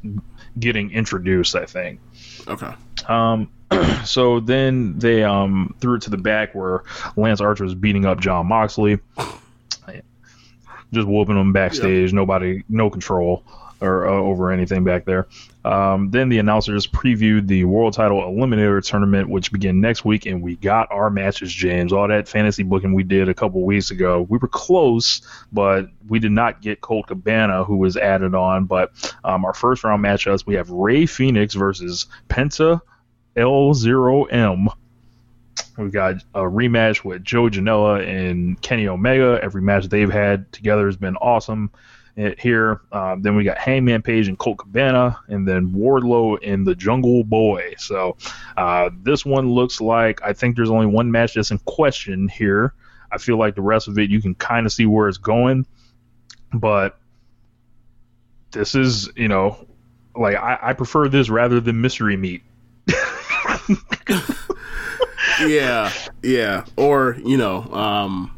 getting introduced, I think. Okay. Um, [CLEARS THROAT] so then they um threw it to the back where Lance Archer was beating up Jon Moxley, just whooping him backstage. Nobody, no control or uh, over anything back there. Um, then the announcers previewed the World Title Eliminator Tournament, which begin next week, and we got our matches, James. All that fantasy booking we did a couple weeks ago, we were close, but we did not get Colt Cabana, who was added on. But um, our first round matchups, we have Rey Fenix versus Penta L0M. We've got a rematch with Joe Janela and Kenny Omega. Every match they've had together has been awesome here. Um, then we got Hangman Page and Colt Cabana, and then Wardlow and the Jungle Boy. So uh, this one looks like I think there's only one match that's in question here. I feel like the rest of it you can kind of see where it's going, but this is you know like I, I prefer this rather than mystery meat. [LAUGHS] Yeah, yeah. Or you know, um,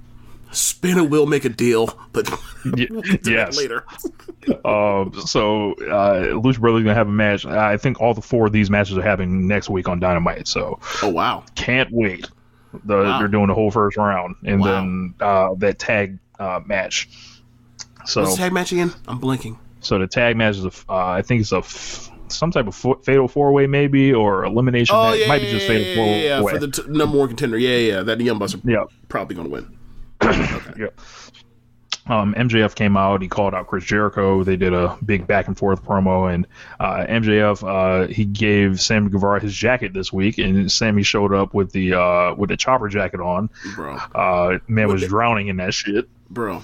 spin a wheel, make a deal, but [LAUGHS] Y- yes. later. [LAUGHS] Um, so uh, Lucha Brothers gonna have a match. I think all the four of these matches are happening next week on Dynamite. So Oh wow. can't wait. The, Wow. They're doing the whole first round, and Wow. then uh, that tag uh, match. So What's the tag match again? I'm blinking. so the tag match is a uh, I think it's a f- some type of fo- fatal four way maybe or elimination. Oh match. yeah, It might yeah, be just fatal yeah, four yeah, yeah, for the t- number one contender. Yeah, yeah, yeah. That the Young Bucks are yeah. probably going to win. Yeah. Um, MJF came out. He called out Chris Jericho. They did a big back and forth promo, and uh, MJF uh, he gave Sammy Guevara his jacket this week, and Sammy showed up with the uh, with the chopper jacket on. Bro, Uh, man was drowning in that shit. bro.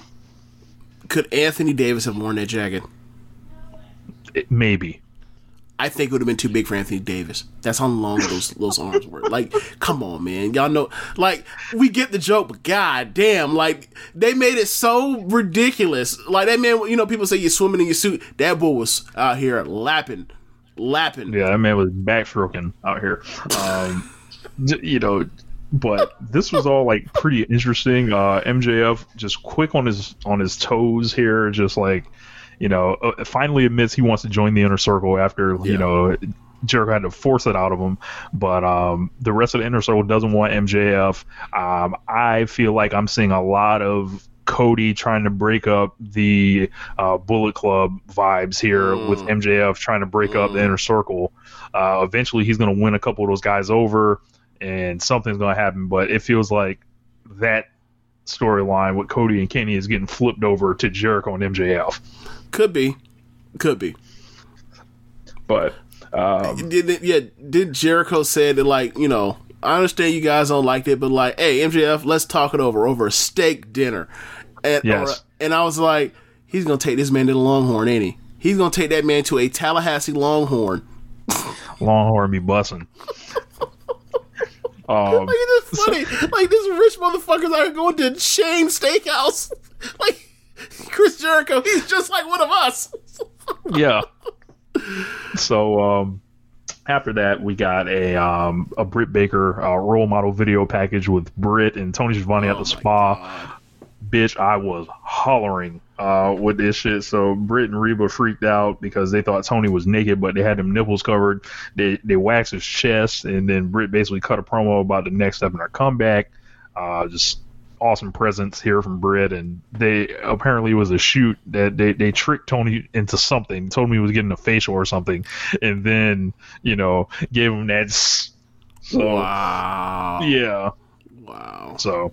Could Anthony Davis have worn that jacket? It- maybe. I think it would have been too big for Anthony Davis. That's how long those those arms were. Like, come on, man. Y'all know, like, we get the joke, but god damn, like, they made it so ridiculous. Like, that man, you know, people say you're swimming in your suit. That boy was out here lapping, lapping. Yeah, that man was backstroking out here. Um, [LAUGHS] you know, but this was all like pretty interesting. Uh, MJF just quick on his on his toes here, just like you know, uh, finally admits he wants to join the inner circle after Yeah. you know. Jericho had to force it out of him, but um, the rest of the inner circle doesn't want MJF. Um, I feel like I'm seeing a lot of Cody trying to break up the uh, Bullet Club vibes here with MJF trying to break up the inner circle. Uh, eventually, he's going to win a couple of those guys over, and something's going to happen. But it feels like that storyline with Cody and Kenny is getting flipped over to Jericho and MJF. Could be, could be. But um, Did yeah? Did Jericho say that like you know? I understand you guys don't like it, but like, hey, MJF, let's talk it over over a steak dinner. And Yes. or- and I was like, he's gonna take this man to the Longhorn, ain't he? He's gonna take that man to a Tallahassee Longhorn. [LAUGHS] Longhorn be bussing. [LAUGHS] um, Like it's funny. like this rich motherfuckers are going to Shane Steakhouse. [LAUGHS] Like [LAUGHS] Chris Jericho, he's just like one of us. [LAUGHS] yeah. So um, after that, we got a um, a Britt Baker uh, role model video package with Britt and Tony Schiavone at the spa. Bitch, I was hollering uh, with this shit. So Britt and Reba freaked out because they thought Tony was naked, but they had them nipples covered. They they waxed his chest, and then Britt basically cut a promo about the next step in her comeback. Uh, just awesome presence here from Britt, and they apparently was a shoot that they, they tricked Tony into something. Told me he was getting a facial or something, and then you know gave him that. So Wow. yeah, Wow. so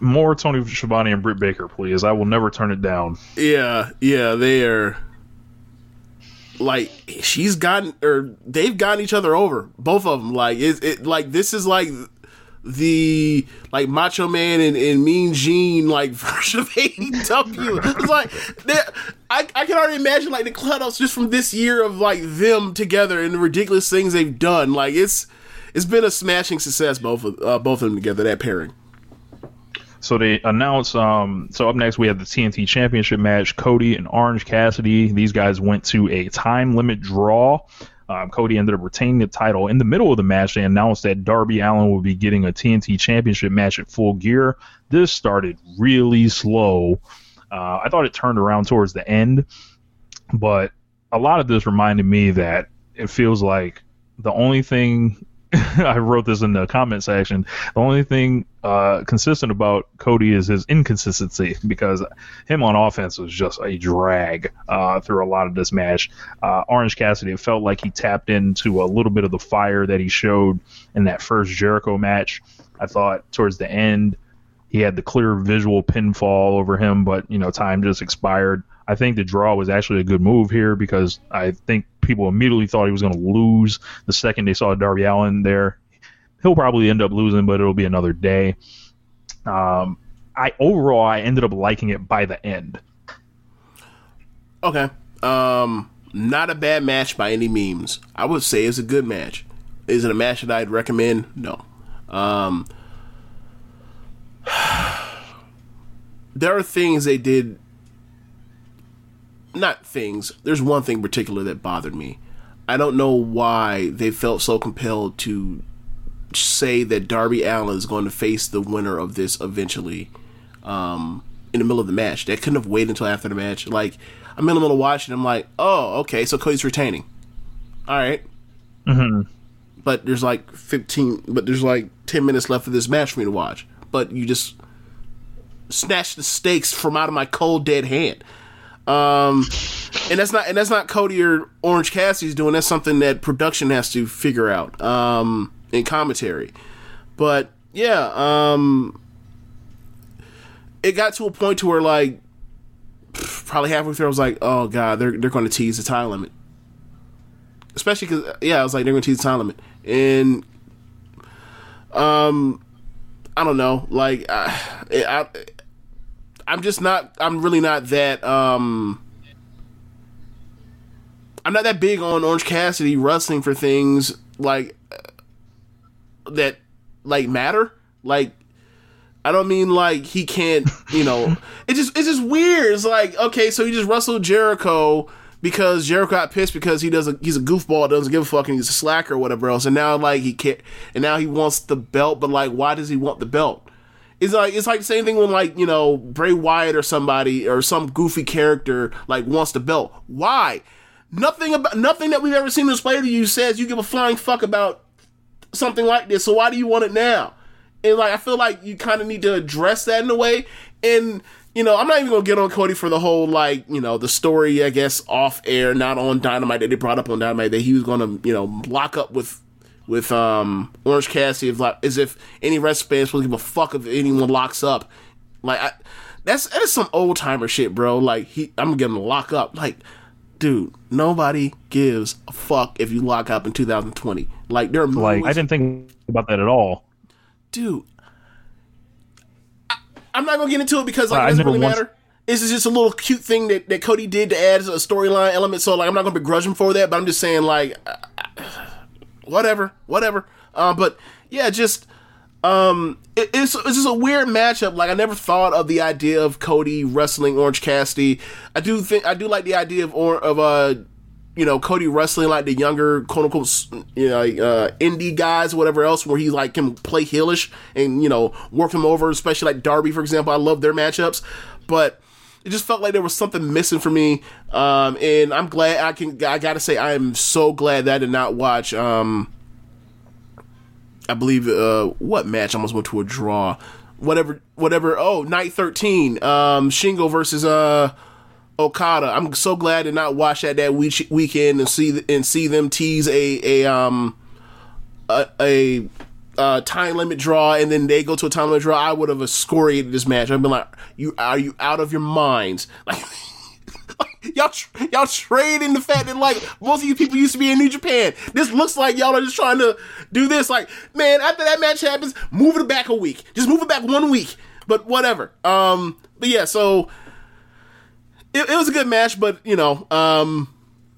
more Tony Schiavone and Britt Baker, please. I will never turn it down. Yeah, yeah, they are like she's gotten or they've gotten each other over, both of them. Like it, it like this is like the like Macho Man and, and Mean Gene like [LAUGHS] version of AEW. It's like I I can already imagine like the clubhouse just from this year of like them together and the ridiculous things they've done. Like it's it's been a smashing success both of uh, both of them together. That pairing. So they announced. Um, so up next we have the TNT Championship match. Cody and Orange Cassidy. These guys went to a time limit draw. Um, Cody ended up retaining the title. In the middle of the match, they announced that Darby Allin would be getting a TNT Championship match at Full Gear. This started really slow. Uh, I thought it turned around towards the end. but a lot of this reminded me that it feels like the only thing [LAUGHS] I wrote this in the comment section. The only thing uh, consistent about Cody is his inconsistency because him on offense was just a drag uh, through a lot of this match. Uh, Orange Cassidy, felt like he tapped into a little bit of the fire that he showed in that first Jericho match. I thought towards the end he had the clear visual pinfall over him, but you know time just expired. I think the draw was actually a good move here because I think people immediately thought he was going to lose the second they saw Darby Allin there. He'll probably end up losing, but it'll be another day. Um, I overall I ended up liking it by the end. Okay. Um, not a bad match by any means. I would say it's a good match. Is it a match that I'd recommend? No. Um, [SIGHS] there are things they did. Not things. There's one thing in particular that bothered me. I don't know why they felt so compelled to say that Darby Allin is going to face the winner of this eventually um, in the middle of the match. They couldn't have waited until after the match. Like, I'm in the middle of watching. I'm like, oh, okay, so Cody's retaining. All right. Mm-hmm. But there's like 15, but there's like 10 minutes left of this match for me to watch. But you just snatched the stakes from out of my cold dead hand. Um, and that's not and that's not Cody or Orange Cassidy's doing. That's something that production has to figure out um, in commentary. But yeah, um, it got to a point to where like probably halfway through, I was like, oh god, they're they're going to tease the time limit. Especially because yeah, I was like, they're going to tease the time limit, and um, I don't know, like I, I I'm just not. I'm really not that. Um, I'm not that big on Orange Cassidy wrestling for things like that, like matter. Like, I don't mean like he can't. You know, [LAUGHS] it just it's just weird. It's like okay, so he just wrestled Jericho because Jericho got pissed because he doesn't. He's a goofball, doesn't give a fuck, and he's a slacker or whatever else. And now like he can't. And now he wants the belt, but like, why does he want the belt? It's like it's like the same thing when like you know Bray Wyatt or somebody or some goofy character like wants the belt. Why? Nothing about nothing that we've ever seen displayed to you says you give a flying fuck about something like this. So why do you want it now? And like I feel like you kind of need to address that in a way. And you know I'm not even gonna get on Cody for the whole like you know the story I guess off air, not on Dynamite that they brought up on Dynamite that he was gonna you know lock up with with um, Orange Cassidy if like as if any wrestling supposed to give a fuck if anyone locks up. Like I, that's that is some old timer shit, bro. Like he, I'm gonna get him lock up. Like, dude, nobody gives a fuck if you lock up in 2020. Like there are Like movies- I didn't think about that at all. dude. I, I'm not gonna get into it because like I it doesn't really once- matter. This is just a little cute thing that, that Cody did to add a storyline element. So like I'm not gonna begrudge him for that, but I'm just saying like whatever, whatever. Uh, but yeah, just um, it, it's it's just a weird matchup. Like I never thought of the idea of Cody wrestling Orange Cassidy. I do think I do like the idea of or of uh you know Cody wrestling like the younger quote unquote you know uh, indie guys whatever else where he like can play heelish and you know work him over, especially like Darby for example. I love their matchups, but it just felt like there was something missing for me. Um, and I'm glad I can. I gotta say, I am so glad that I did not watch. Um, I believe uh, what match almost went to a draw. Whatever, whatever. Oh, night thirteen. Um, Shingo versus uh Okada. I'm so glad to not watch that that week, weekend and see and see them tease a a um a, a uh, time limit draw and then they go to a time limit draw. I would have excoriated this match. I've been like, you are you out of your minds? [LAUGHS] Like. Y'all, tr- y'all trade in the fact that like most of you people used to be in New Japan. This looks like y'all are just trying to do this. Like, man, after that match happens, move it back a week. Just move it back one week. But whatever. Um, but yeah, so it, it was a good match, but you know, um,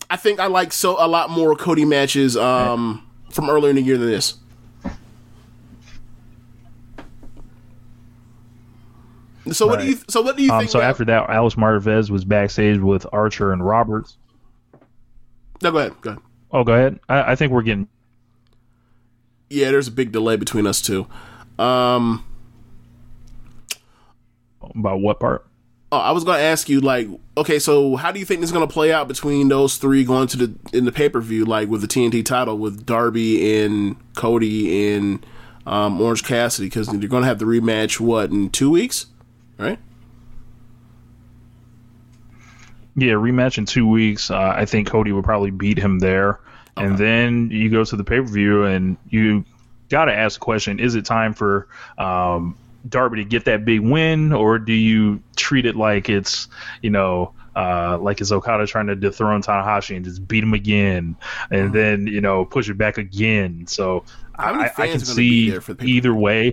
I think I like so a lot more Cody matches um from earlier in the year than this. So what do you? So what do you Um, think? so about- after that, Alex Marvez was backstage with Archer and Roberts. no, go ahead. Go ahead. Oh, go ahead. I, I think we're getting Yeah, there's a big delay between us two. Um, about what part? Oh, I was going to ask you, like, okay, so how do you think this is going to play out between those three going to the in the pay per view, like with the TNT title, with Darby and Cody and um, Orange Cassidy? Because you're going to have the rematch what in two weeks, right? Yeah, rematch in two weeks. Uh, I think Cody would probably beat him there, and then you go to the pay per view, and you got to ask the question: Is it time for um, Darby to get that big win, or do you treat it like it's you know? Uh, like it's Okada trying to dethrone Tanahashi and just beat him again, and then you know push it back again. So I, I can see there for the either way.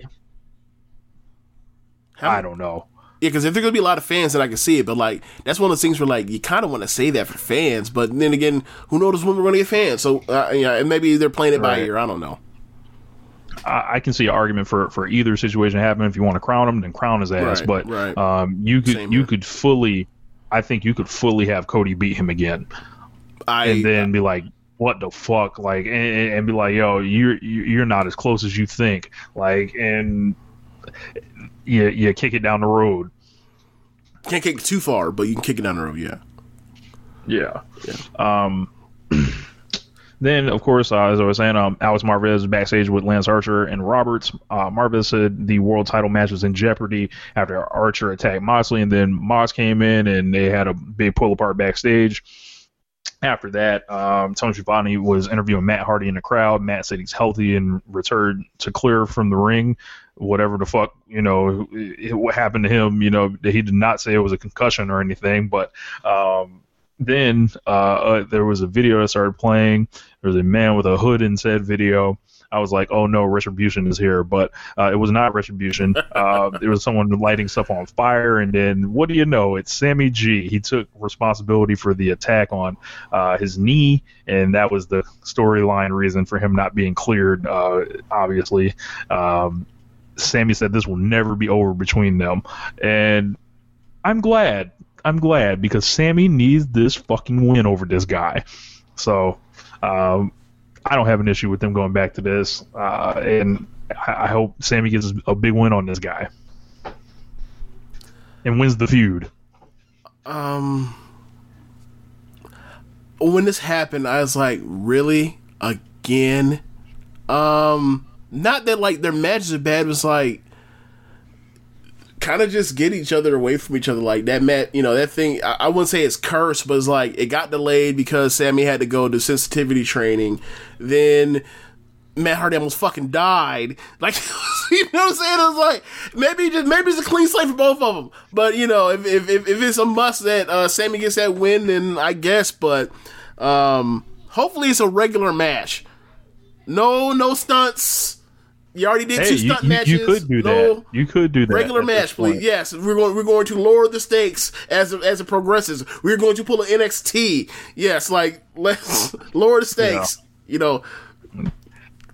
How I don't know. Yeah, because if there's gonna be a lot of fans, then I can see it. But like, that's one of those things where like you kind of want to say that for fans, but then again, who knows when we're gonna get fans? So uh, yeah, and maybe they're playing it by Right. ear. I don't know. I, I can see an argument for for either situation happening. If you want to crown him, then crown his ass. Right, but right. um, you could Same you here. could fully, I think you could fully have Cody beat him again, I and then be like, "What the fuck?" Like, and, and and be like, "Yo, you're you're not as close as you think." Like, and you you kick it down the road. Can't kick too far, but you can kick it down the road. Yeah. Yeah. Um. Then, of course, uh, as I was saying, um, Alex Marvez backstage with Lance Archer and Roberts. Uh, Marvez said the world title match was in jeopardy after Archer attacked Moxley, and then Mox came in and they had a big pull apart backstage. After that, um, Tony Schiavone was interviewing Matt Hardy in the crowd. Matt said he's healthy and returned to clear from the ring. Whatever the fuck, you know, it- what happened to him, you know, he did not say it was a concussion or anything, but um, then uh, uh, there was a video that started playing. There was a man with a hood in said video. I was like, "Oh no, retribution is here!" But uh, it was not retribution. [LAUGHS] Uh, there was someone lighting stuff on fire, and then what do you know? It's Sammy G. He took responsibility for the attack on uh, his knee, and that was the storyline reason for him not being cleared. Uh, obviously, um, Sammy said this will never be over between them, and I'm glad. I'm glad because Sammy needs this fucking win over this guy. So um, I don't have an issue with them going back to this, uh, and I, I hope Sammy gets a big win on this guy and wins the feud. Um, when this happened, I was like, really again? Um, not that like their matches are bad. Was like kind of just get each other away from each other. Like that mat, you know, that thing. I, I wouldn't say it's cursed, but it's like it got delayed because Sammy had to go to sensitivity training. Then. Matt Hardy almost fucking died. [LAUGHS] Like, [LAUGHS] you know what I'm saying? It was like maybe just maybe it's a clean slate for both of them. But you know, if if if, if it's a must that uh, Sammy gets that win, then I guess. But um, hopefully it's a regular match. No, no stunts. You already did Hey, two stunt you- matches. you could do no that. You could do that. regular match, please. Yes, we're going. We're going to lower the stakes as it- as it progresses. We're going to pull an NXT. Yes, like let's [LAUGHS] lower the stakes. You know,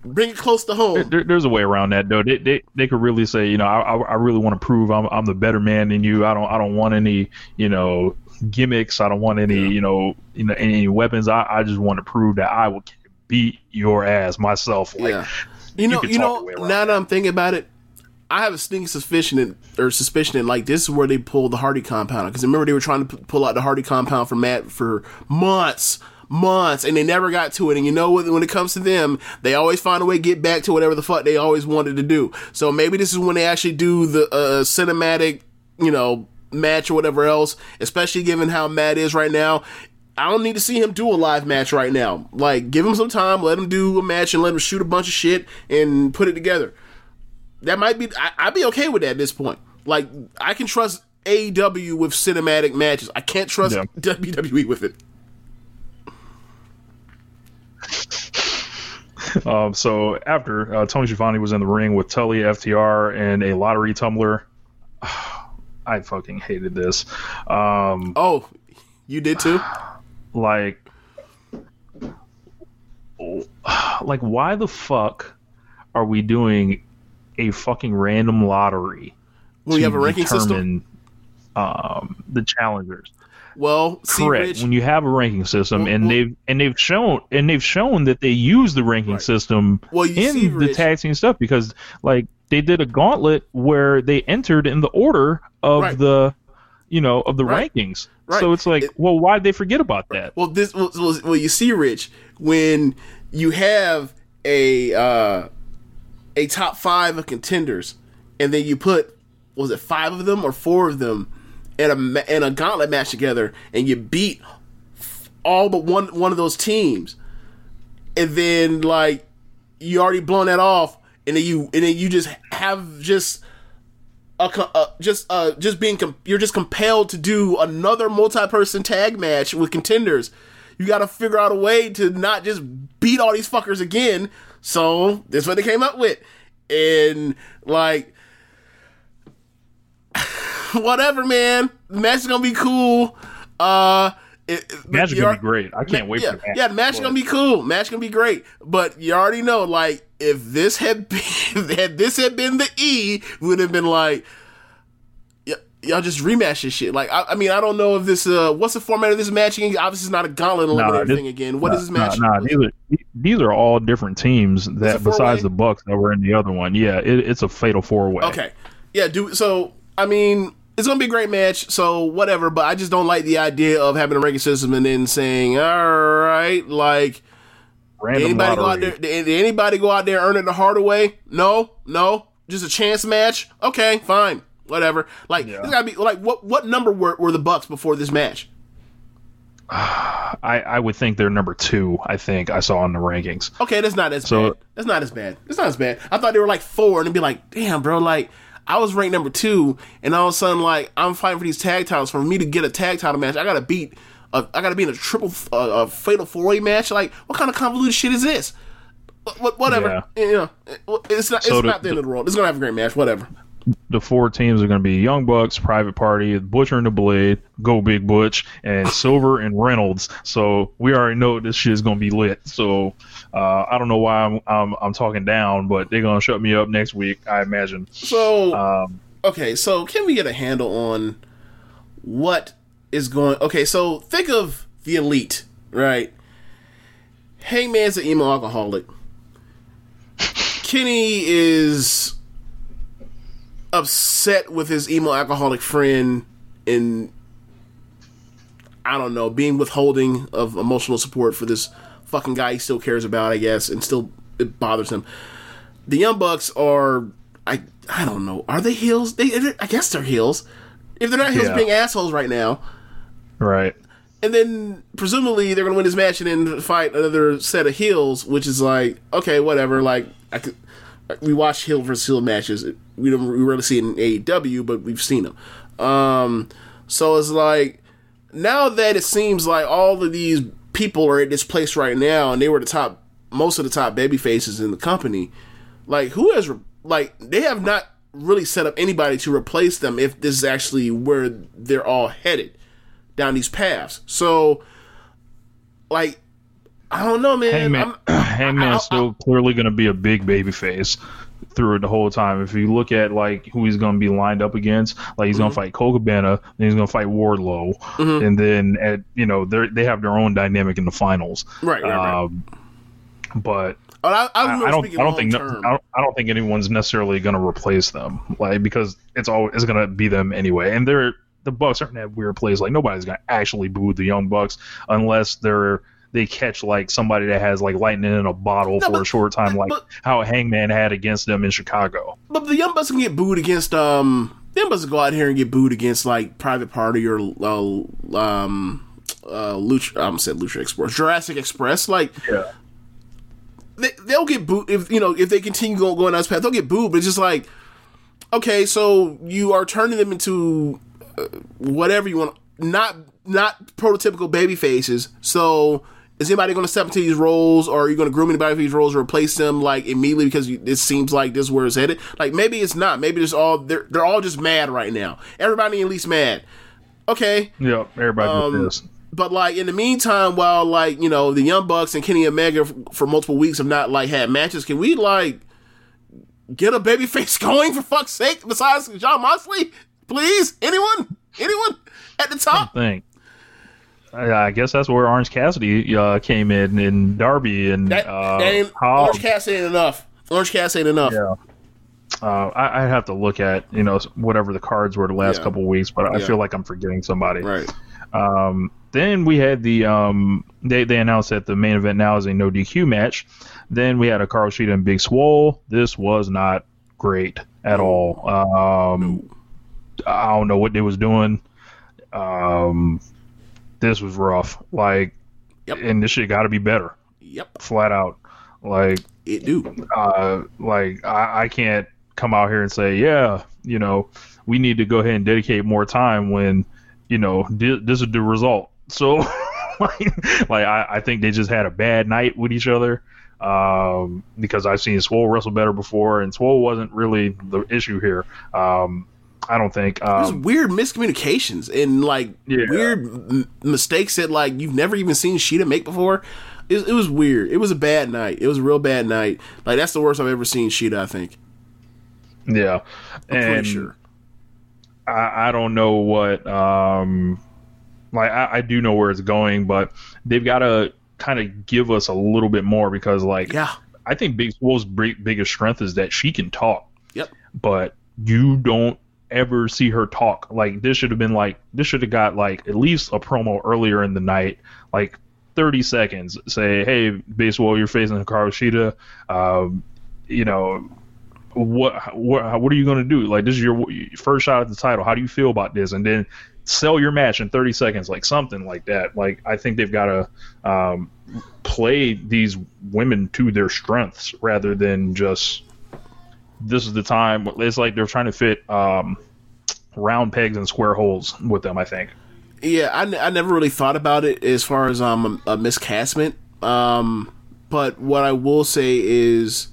bring it close to home. There, there's a way around that though. They, they they could really say, you know, I I, really want to prove I'm I'm the better man than you. I don't I don't want any you know gimmicks. I don't want any you know you know any weapons. I, I just want to prove that I will beat your ass myself. Like, yeah, you know, could you, know. your way around Now that I'm thinking about it, I have a sneaking suspicion in, or suspicion in like this is where they pulled the Hardy compound because remember they were trying to p- pull out the Hardy compound for Matt for months. Months and they never got to it, and you know what? When it comes to them, they always find a way to get back to whatever the fuck they always wanted to do. So maybe this is when they actually do the uh, cinematic, you know, match or whatever else. Especially given how Matt is right now, I don't need to see him do a live match right now. Like, give him some time, let him do a match, and let him shoot a bunch of shit and put it together. That might be. I, I'd be okay with that at this point. Like, I can trust AEW with cinematic matches. I can't trust Yeah. [LAUGHS] WWE with it. Um, so after uh, Tony Schiavone was in the ring with Tully, FTR, and a lottery tumbler, [SIGHS] I fucking hated this. Um, Oh, you did too. Like, like why the fuck are we doing a fucking random lottery When you have a ranking system. um, the challengers? Well, see, Correct. Rich, when you have a ranking system, Well, and well- they've and they've shown and they've shown that they use the ranking system Well, in see, the Rich- tag team stuff because like they did a gauntlet where they entered in the order of Right. the you know, of the Right. rankings. Right. So it's like, It- well, why'd they forget about that? Well, this well, well, you see, Rich, when you have a uh, a top five of contenders, and then you put was it five of them or four of them in a in a gauntlet match together, and you beat all but one one of those teams, and then like you already blown that off, and then you and then you just have just a, uh, just uh just being com- you're just compelled to do another multi-person tag match with contenders. You got to figure out a way to not just beat all these fuckers again. So that's what they came up with, and like [SIGHS] whatever, man. The match is gonna be cool. Uh, it, it- Match is gonna be great. I can't wait yeah, for that. Yeah, the match is gonna be cool. Match gonna be great. But you already know, like, if this had [LAUGHS] been, had this had been the E, would have been like, y'all just rematch this shit. Like, I, I mean, I don't know if this, uh, what's the format of this match again? Obviously, it's not a gauntlet eliminator this- thing again. What is this match? Nah, nah, these are these are all different teams that besides the Bucks that were in the other one. Yeah, it, it's a fatal four way. Okay. Yeah, do so I mean, it's gonna be a great match, so whatever, but I just don't like the idea of having a ranking system and then saying, Alright, like Random anybody go out there did anybody go out there earning the harder way? No, no. Just a chance match? Okay, fine. Whatever. Like Yeah. it's gotta be like what what number were, were the Bucks before this match? [SIGHS] I, I would think they're number two. I think I saw in the rankings. Okay, that's not as So- bad. That's not as bad. It's not as bad. I thought they were like four, and it'd be like, damn, bro, like I was ranked number two, and all of a sudden, like I'm fighting for these tag titles. For me to get a tag title match, I gotta beat. A, I gotta be in a triple, uh, a fatal four way match. Like, what kind of convoluted shit is this? What, whatever. You know, it's not. So it's the- not the end of the world. It's gonna have a great match. Whatever. The four teams are going to be Young Bucks, Private Party, Butcher and the Blade, Go Big Butch, and [LAUGHS] Silver and Reynolds. So we already know this shit is going to be lit. So uh, I don't know why I'm, I'm I'm talking down, but they're going to shut me up next week, I imagine. So Um, okay, so can we get a handle on what is going? Okay, so think of the elite, right? Hangman's an emo alcoholic. Kenny is upset with his emo alcoholic friend and I don't know, being withholding of emotional support for this fucking guy he still cares about, I guess, and still it bothers him. The Young Bucks are I I don't know. Are they heels? They I guess they're heels. If they're not heels, Yeah. being assholes right now. Right. And then presumably they're gonna win this match and then fight another set of heels, which is like okay, whatever. Like I could, we watch heel versus heel matches. We don't we rarely see it in AEW, but we've seen them. Um, so it's like now that it seems like all of these people are at this place right now, and they were the top, most of the top baby faces in the company. Like who has like they have not really set up anybody to replace them if this is actually where they're all headed down these paths. So, like, I don't know, man. Hangman, [CLEARS THROAT] Hangman's still clearly going to be a big baby face through it the whole time. If you look at like who he's going to be lined up against, like he's Mm-hmm. going to fight Colt Cabana, then he's going to fight Wardlow, and then at you know they they have their own dynamic in the finals. Right, right, right. Um, but I, I, I, don't. I don't think. I don't, I don't think anyone's necessarily going to replace them, like because it's all it's going to be them anyway. And they're the Bucks aren't that weird plays. Like nobody's to actually boo the Young Bucks unless they're they catch like somebody that has like lightning in a bottle No, for but- a short time, like but- how Hangman had against them in Chicago. But the Young Bucks can get booed against um. The Young Bucks go out here and get booed against like Private Party or uh, um uh Lucha. I'm said Lucha Express, Jurassic Express. Like Yeah. they, they'll get booed if you know if they continue going going down this path. They'll get booed, but it's just like okay, so you are turning them into whatever you want, not not prototypical baby faces. So is anybody going to step into these roles, or are you going to groom anybody for these roles, or replace them like immediately because you, it seems like this is where it's headed? Like maybe it's not. Maybe it's all they're they're all just mad right now. Everybody at least mad. Okay, Yeah, everybody Um, but like in the meantime, while like you know the Young Bucks and Kenny Omega f- for multiple weeks have not like had matches, can we like get a baby face [LAUGHS] going for fuck's sake? Besides Jon Moxley, please, anyone, anyone at the top? thing. I, I guess that's where Orange Cassidy uh, came in, and Darby and That, uh, that ain't. Orange Cassidy ain't enough. Orange Cassidy ain't enough. Yeah. uh, I, I have to look at you know whatever the cards were the last Yeah. couple weeks, but I Yeah. feel like I'm forgetting somebody. Right. Um, then we had the um, they they announced that the main event now is a no DQ match. Then we had a Hikaru Shida and Big Swole. This was not great at all. Um, I don't know what they was doing. Um, this was rough. Like, Yep. and this shit got to be better, Yep. flat out. Like, It do. uh, like I, I can't come out here and say, yeah, you know, we need to go ahead and dedicate more time when, you know, thi- this is the result. So, [LAUGHS] like, like I, I think they just had a bad night with each other. Um, because I've seen Swole wrestle better before, and Swole wasn't really the issue here. Um, I don't think. There's Um, weird miscommunications and like Yeah. weird m- mistakes that like you've never even seen Shida make before. It, it was weird. It was a bad night. It was a real bad night. Like that's the worst I've ever seen Shida. I think. yeah, I'm and pretty sure. I, I don't know what um like I, I do know where it's going, but they've got to kind of give us a little bit more because like Yeah. I think Big Swole's big, biggest strength is that she can talk, Yep. but you don't ever see her talk. Like this should have been like this should have got like at least a promo earlier in the night, like 30 seconds. Say, hey, Swole, you're facing Hikaru Shida. Um, you know, what what what are you to do? Like this is your first shot at the title. How do you feel about this? And then sell your match in 30 seconds, like something like that. Like I think they've got to um, play these women to their strengths rather than just this is the time. It's like they're trying to fit um, round pegs and square holes with them. I think. Yeah, I, n- I never really thought about it as far as um a, a miscastment. Um, but what I will say is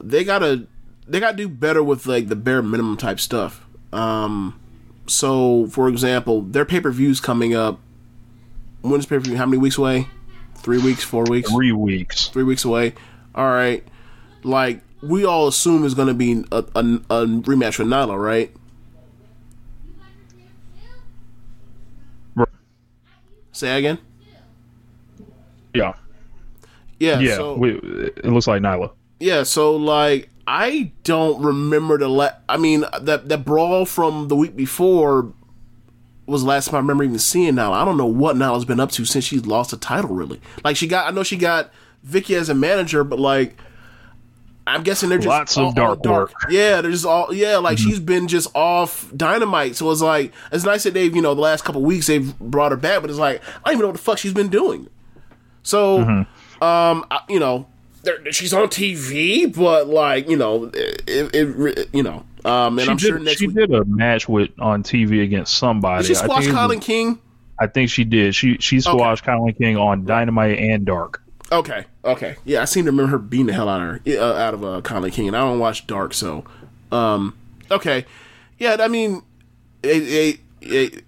they gotta they gotta do better with like the bare minimum type stuff. Um, so for example, their pay per views coming up. When's pay per view? How many weeks away? Three weeks? Four weeks? Three weeks. three weeks away. All right, like we all assume is going to be a, a, a rematch with Nyla, right? Right. Say again. Yeah. Yeah. Yeah. So, we, it looks like Nyla. yeah. So like, I don't remember the la- I mean, that that brawl from the week before was the last time I remember even seeing Nyla. I don't know what Nyla's been up to since she's lost the title. Really, like she got. I know she got Vicky as a manager, but like. I'm guessing they're just Lots of all- all dark work. Yeah, they're just all yeah, like she's been just off dynamite. So it's like it's nice that they've you know the last couple weeks they've brought her back, but it's like I don't even know what the fuck she's been doing. So, um, I, you know, she's on TV, but like you know, it, it, it you know, um, and She, I'm did, sure next she week did a match with on TV against somebody. did she I squash think was- KiLynn King. I think she did. She she squashed KiLynn King on Dynamite and Dark. Okay, okay, yeah, I seem to remember her beating the hell out of her, uh, out of uh, KiLynn King, and I don't watch Dark, so, um, okay, yeah, I mean, it, it, it,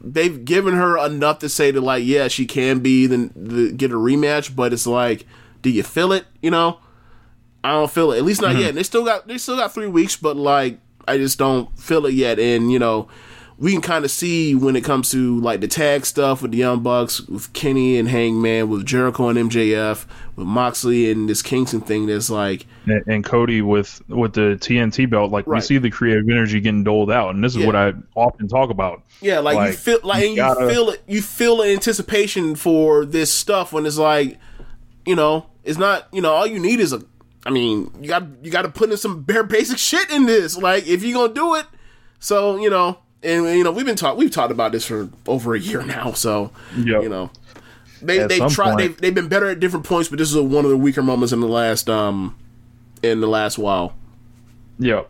they've given her enough to say that like, yeah, she can be then the, get a rematch, but it's like, do you feel it? You know, I don't feel it. At least not yet. And they still got they still got three weeks, but like, I just don't feel it yet. And you know, we can kind of see when it comes to like the tag stuff with the Young Bucks, with Kenny and Hangman, with Jericho and MJF, with Moxley and this Kingston thing. That's like, and, and Cody with with the TNT belt, like we see the creative energy getting doled out, and this is Yeah. what I often talk about. yeah, like, you feel like you and gotta- you feel it. You feel the anticipation for this stuff when it's like, you know, it's not. You know, all you need is a. I mean, you got you got to put in some bare basic shit in this. Like, if you're gonna do it, so you know, and you know, we've been talk we've talked about this for over a year now. So Yep. you know, they At they some tried point- they've, they've been better at different points, but this is a, one of the weaker moments in the last um in the last while. Yeah.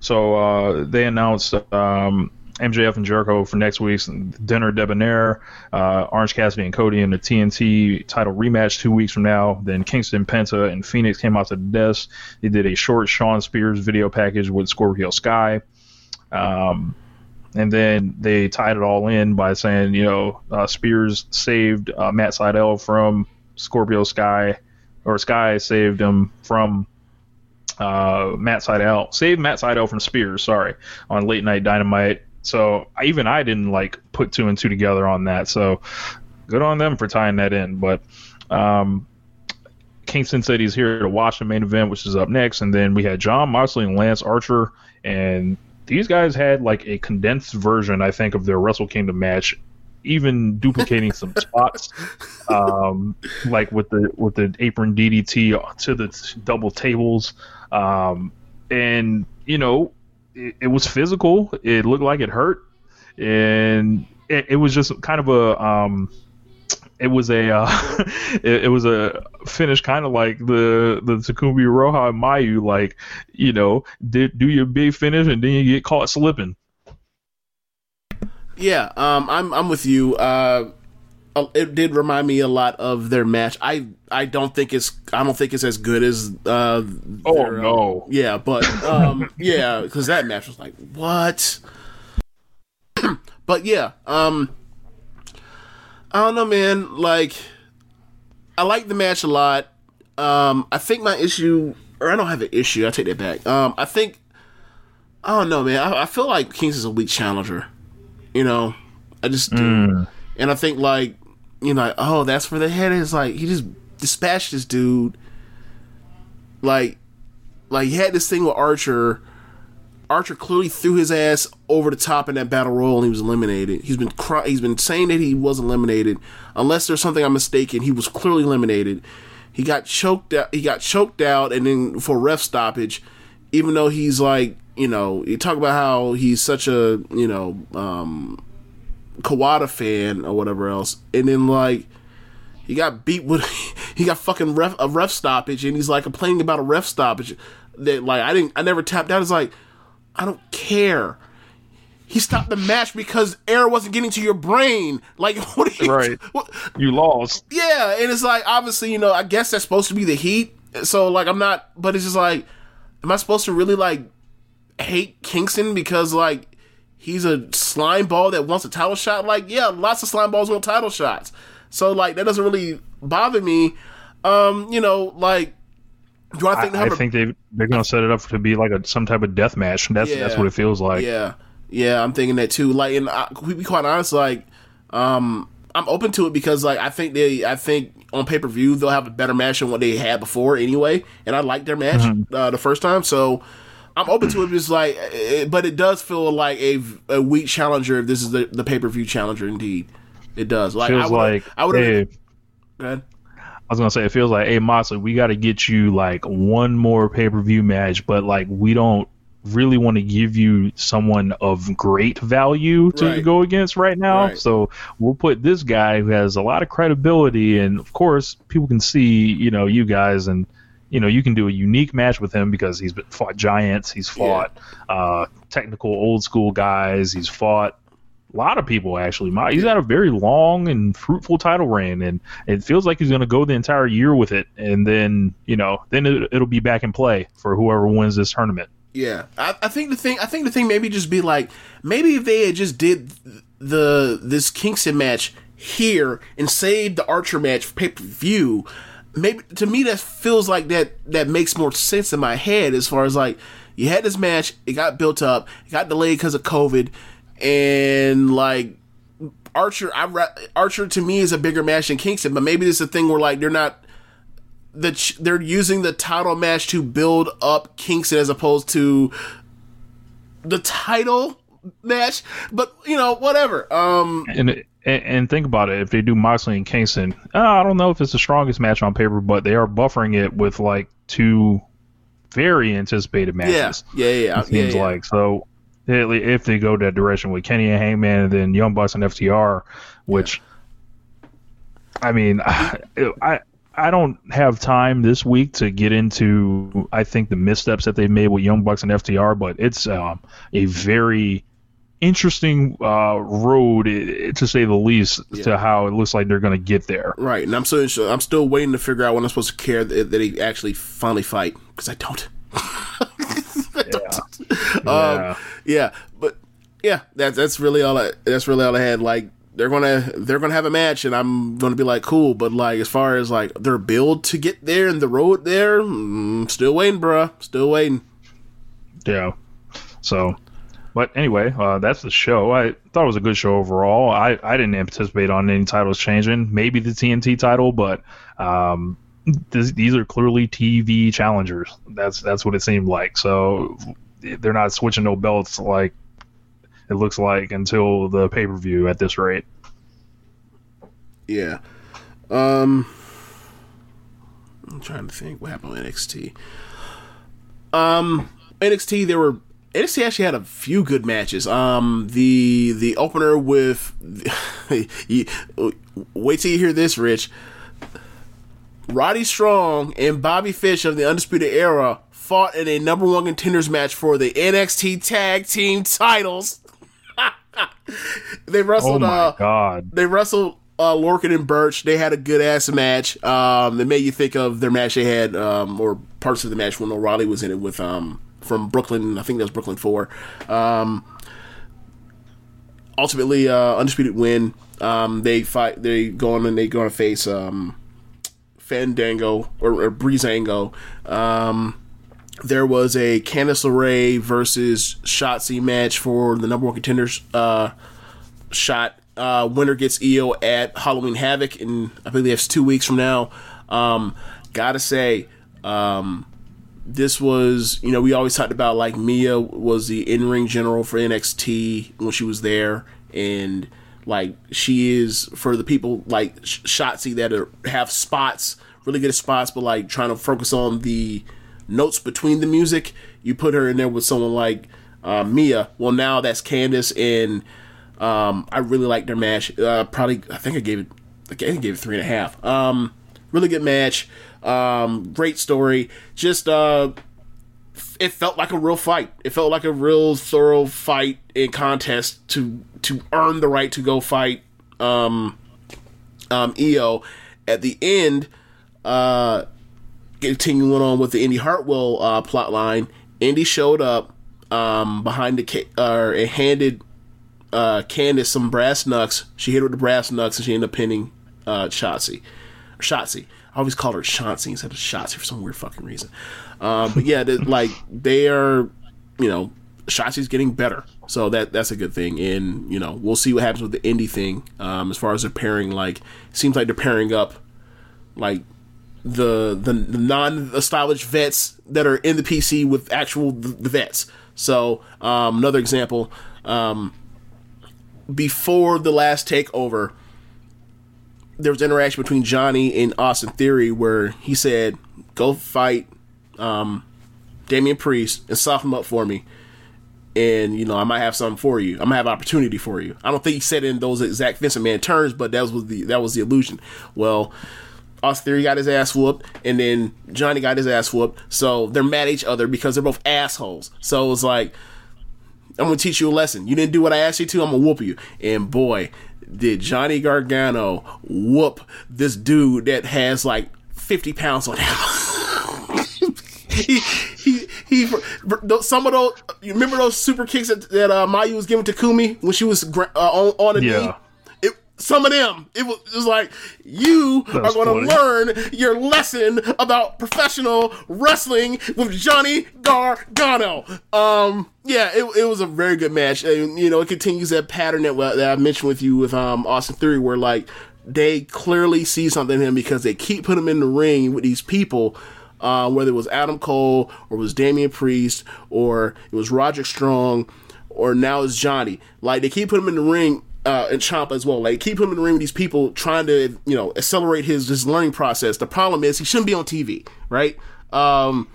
So uh, they announced um, MJF and Jericho for next week's Dinner Debonair, uh, Orange Cassidy and Cody in the TNT title rematch two weeks from now. Then Kingston Penta and Fenix came out to the desk. They did a short Shawn Spears video package with Scorpio Sky. Um, and then they tied it all in by saying, you know, uh, Spears saved uh, Matt Sydal from Scorpio Sky, or Sky saved him from uh, Matt Sydal, saved Matt Sydal from Spears, sorry, on Late Night Dynamite. So even I didn't like put two and two together on that. So good on them for tying that in. But um, Kingston said he's here to watch the main event, which is up next, and then we had Jon Moxley and Lance Archer, and these guys had like a condensed version, I think, of their Wrestle Kingdom match, even duplicating some [LAUGHS] spots, um, like with the with the apron DDT to the t- double tables, um, and you know, it, it was physical. It looked like it hurt, and it, it was just kind of a um, it was a uh, [LAUGHS] it, it was a finish kind of like the the Takumi Iroha and Mayu like you know did do your big finish and then you get caught slipping. Yeah, um, I'm I'm with you. Uh, uh, it did remind me a lot of their match. I I don't think it's I don't think it's as good as uh. Oh, their, uh, no. yeah, but um, [LAUGHS] yeah, because that match was like what. [CLEARS THROAT] but yeah, um, I don't know, man. Like, I like the match a lot. Um, I think my issue, or I don't have an issue. I take that back. Um, I think I don't know, man. I, I feel like Kings is a weak challenger. You know, I just do. And I think like, you know, like, oh, that's where the head is. Like he just dispatched this dude. Like, like he had this thing with Archer. Archer clearly threw his ass over the top in that battle royal and he was eliminated. He's been cry- he's been saying that he was eliminated. Unless there's something I'm mistaken, he was clearly eliminated. He got choked out. He got choked out, and then for ref stoppage, even though he's like, you know, you talk about how he's such a, you know, um, Kawada fan or whatever else, and then like he got beat with [LAUGHS] he got fucking ref a ref stoppage, and he's like complaining about a ref stoppage that like I didn't I never tapped out. It's like I don't care. He stopped the match because air wasn't getting to your brain. Like [LAUGHS] what? You, Right. What, You lost. yeah, and it's like obviously, you know, I guess that's supposed to be the heat. So like I'm not but it's just like am I supposed to really like hate Kingston because like he's a slime ball that wants a title shot? Like, yeah, lots of slime balls want title shots. So like that doesn't really bother me. Um, you know, like do I I, think they I have a- think they they're gonna set it up to be like a some type of death match. That's that's what it feels like. Yeah, yeah, I'm thinking that too. Like, and I, we be quite honest, like, um, I'm open to it because, like, I think they, I think on pay per view they'll have a better match than what they had before anyway, and I liked their match uh, the first time, so I'm open to it. Just like, eh, but it does feel like a, a weak challenger. If this is the, the pay per view challenger, indeed, it does. Like, I would, like I would hey, have. Go ahead. I was gonna say it feels like, hey Moxley, we got to get you like one more pay per view match, but like we don't really want to give you someone of great value to Right. go against right now. Right. So we'll put this guy who has a lot of credibility, and of course people can see, you know, you guys and. You know, you can do a unique match with him because he's fought giants, he's fought uh, technical old school guys, he's fought a lot of people actually. He's had a very long and fruitful title reign, and it feels like he's going to go the entire year with it, and then you know, then it, it'll be back in play for whoever wins this tournament. Yeah, I, I think the thing. I think the thing maybe just be like maybe if they had just did the this Kingston match here and saved the Archer match for pay per view. Maybe to me that feels like that that makes more sense in my head as far as like you had this match, it got built up, it got delayed because of COVID, and like Archer, I Archer to me is a bigger match than Kingston, but maybe this is a thing where like they're not the ch- they're using the title match to build up Kingston as opposed to the title match. But you know, whatever. Um, And and, and think about it, if they do Moxley and Kingston, uh, I don't know if it's the strongest match on paper, but they are buffering it with like two very anticipated matches. yeah, yeah, yeah. it seems yeah. like so. If they go that direction with Kenny and Hangman, and then Young Bucks and FTR, which I mean, [SIGHS] I I don't have time this week to get into I think the missteps that they've made with Young Bucks and FTR, but it's um, a very interesting uh, road, to say the least, to how it looks like they're going to get there. Right, and I'm still I'm still waiting to figure out when I'm supposed to care that, that they actually finally fight because I don't. [LAUGHS] Yeah. Yeah, but yeah, that's that's really all. I, that's really all I had. Like they're gonna they're gonna have a match, and I'm gonna be like, cool. But like as far as like their build to get there and the road there, mm, still waiting, bruh. Still waiting. Yeah. So, but anyway, uh, that's the show. I thought it was a good show overall. I, I didn't anticipate on any titles changing. Maybe the TNT title, but um, this, these are clearly TV challengers. That's that's what it seemed like. So they're not switching no belts like it looks like until the pay per view at this rate. Yeah. Um I'm trying to think what happened with NXT. Um NXT there were NXT actually had a few good matches. Um the the opener with [LAUGHS] wait till you hear this, Rich. Roddy Strong and Bobby Fish of the Undisputed Era fought in a number one contenders match for the NXT Tag Team titles. [LAUGHS] they wrestled. Oh my uh, god! they wrestled uh, Lorcan and Burch. They had a good ass match. Um, it made you think of their match they had, um, or parts of the match when O'Reilly was in it with um, from Brooklyn. I think that was Brooklyn Four. Um, ultimately, uh, undisputed win. Um, they fight. They go on and they go on to face um, Fandango or, or Breezango. Um, there was a Candice LeRae versus Shotzi match for the number one contenders uh, shot. Uh, winner gets Io at Halloween Havoc, and I believe that's two weeks from now. Um, gotta say, um, this was you know we always talked about like Mia was the in ring general for NXT when she was there, and like she is for the people like Sh- Shotzi that are, have spots, really good spots, but like trying to focus on the notes between the music. You put her in there with someone like uh, Mia. Well, now that's Candice, and um, I really like their match. Uh, probably, I think I gave it, I think I gave it three and a half. Um, really good match. Um, great story. Just uh, it felt like a real fight. It felt like a real thorough fight and contest to to earn the right to go fight um, um, Io. At the end, uh, continuing on with the Indi Hartwell uh, plot line, Indi showed up um, behind the ca- uh, and handed uh, Candice some brass knucks. She hit her with the brass knucks and she ended up pinning uh, Shotzi. Shotzi. I always call her Shotzi instead of Shotzi for some weird fucking reason. Um, but yeah, [LAUGHS] like they are, you know, Shotzi's getting better, so that that's a good thing. And you know, we'll see what happens with the indie thing. Um, as far as their pairing, like seems like they're pairing up, like the the, the non established vets that are in the PC with actual the, the vets. So um, another example, um, before the last takeover, there was interaction between Johnny and Austin Theory where he said, "Go fight um, Damian Priest and soften him up for me." And you know, I might have something for you. I might have opportunity for you. I don't think he said in those exact Vincent Man terms, but that was the that was the illusion. Well, Austin Theory got his ass whooped, and then Johnny got his ass whooped. So they're mad at each other because they're both assholes. So it was like, I'm gonna teach you a lesson. You didn't do what I asked you to. I'm gonna whoop you. And boy, did Johnny Gargano whoop this dude that has like 50 pounds on him. [LAUGHS] he, he, he, some of those, you remember those super kicks that, that uh, Mayu was giving to Kumi when she was uh, on, on a Yeah. knee? Some of them, it was, it was like, you are going to learn your lesson about professional wrestling with Johnny Gargano. Um, yeah, it, it was a very good match. And, you know, it continues that pattern that, that I mentioned with you with um, Austin Theory, where like they clearly see something in him because they keep putting him in the ring with these people. Uh, whether it was Adam Cole or it was Damian Priest or it was Roger Strong or now it's Johnny. Like they keep putting him in the ring uh, and Ciampa as well. Like keep him in the ring with these people trying to you know accelerate his his learning process. The problem is he shouldn't be on TV, right? Um,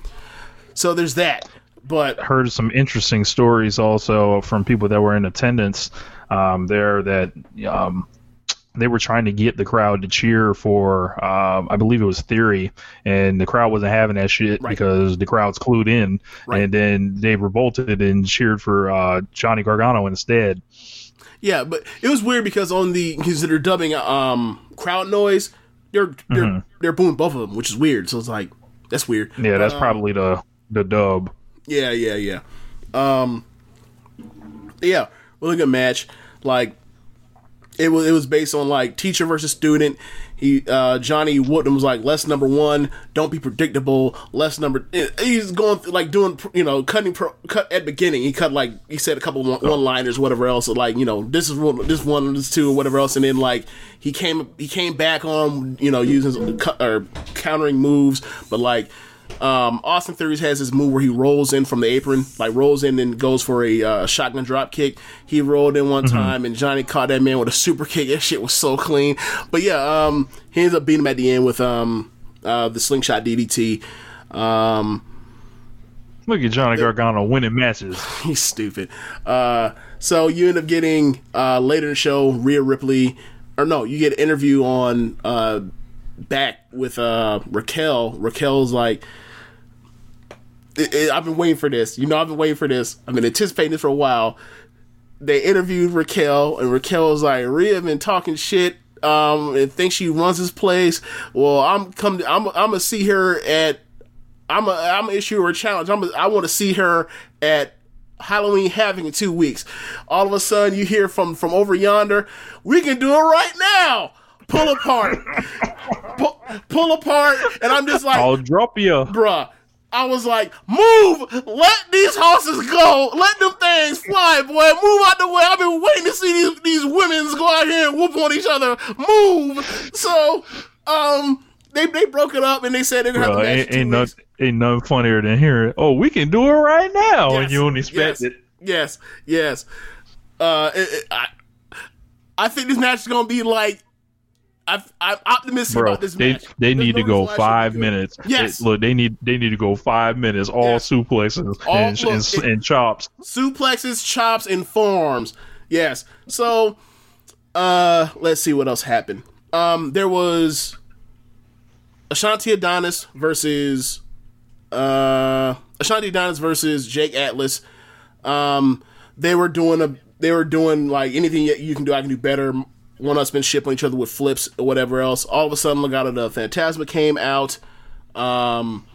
so there's that. But heard some interesting stories also from people that were in attendance um, there that um, they were trying to get the crowd to cheer for um, I believe it was Theory, and the crowd wasn't having that shit Right. because the crowd's clued in, Right. and then they revolted and cheered for uh, Johnny Gargano instead. Yeah, but it was weird because on the because they're dubbing um crowd noise, they're they're Mm-hmm. they're booing both of them, which is weird. So it's like that's weird. Yeah, that's Um, probably the the dub. Yeah, yeah, yeah. Um, yeah, really good match. Like, it was it was based on like teacher versus student. He uh, Johnny Woodham was like less number one, don't be predictable. Less number. He's going through, like doing you know cutting pro, cut at beginning. He cut like he said a couple one, one liners, whatever else. like you know this is one, this one, this two, or whatever else. And then like he came he came back on you know using or countering moves, but like um, Austin Theory's has this move where he rolls in from the apron, like rolls in and goes for a uh, shotgun drop kick. He rolled in one time, and Johnny caught that man with a super kick. That shit was so clean. But yeah, um, he ends up beating him at the end with um, uh, the slingshot DDT. Um, Look at Johnny Gargano winning matches. [LAUGHS] he's stupid. Uh, so you end up getting uh, later in the show Rhea Ripley, or no, you get an interview on uh, back with uh, Raquel. Raquel's like, "I- I've been waiting for this. You know, I've been waiting for this. I've been anticipating this for a while. They interviewed Raquel, and Raquel was like, Rhea been talking shit. Um, and thinks she runs this place. Well, I'm come. I'm. I'm gonna see her at I'm a I'm gonna issue her a challenge. I'm a, I want to see her at Halloween having in two weeks. All of a sudden, you hear from from over yonder, we can do it right now. Pull apart, pull, pull apart, and I'm just like, I'll drop you. bruh. I was like, move! Let these horses go! Let them things fly, boy! Move out the way! I've been waiting to see these, these women go out here and whoop on each other. Move! So, um, they, they broke it up and they said they're gonna have a match ain't, two ain't, nothing, ain't nothing funnier than hearing, oh, we can do it right now. Yes, and you don't expect yes, it. Yes, yes. Uh, it, it- I, I think this match is gonna be like. I, I'm optimistic Bro, about this they match. they need to go match should be five minutes. Yes. They- look, they need they need to go five minutes, all Yeah. suplexes All- and, look, and, it- and chops. suplexes, chops, and forms. Yes. So, uh, let's see what else happened. Um, there was Ashante Adonis versus uh Ashante Adonis versus Jake Atlas. Um, they were doing a they were doing like anything you can do, I can do better. One upsmanship on each other with flips or whatever else. All of a sudden, Legado del Fantasma came out. Um,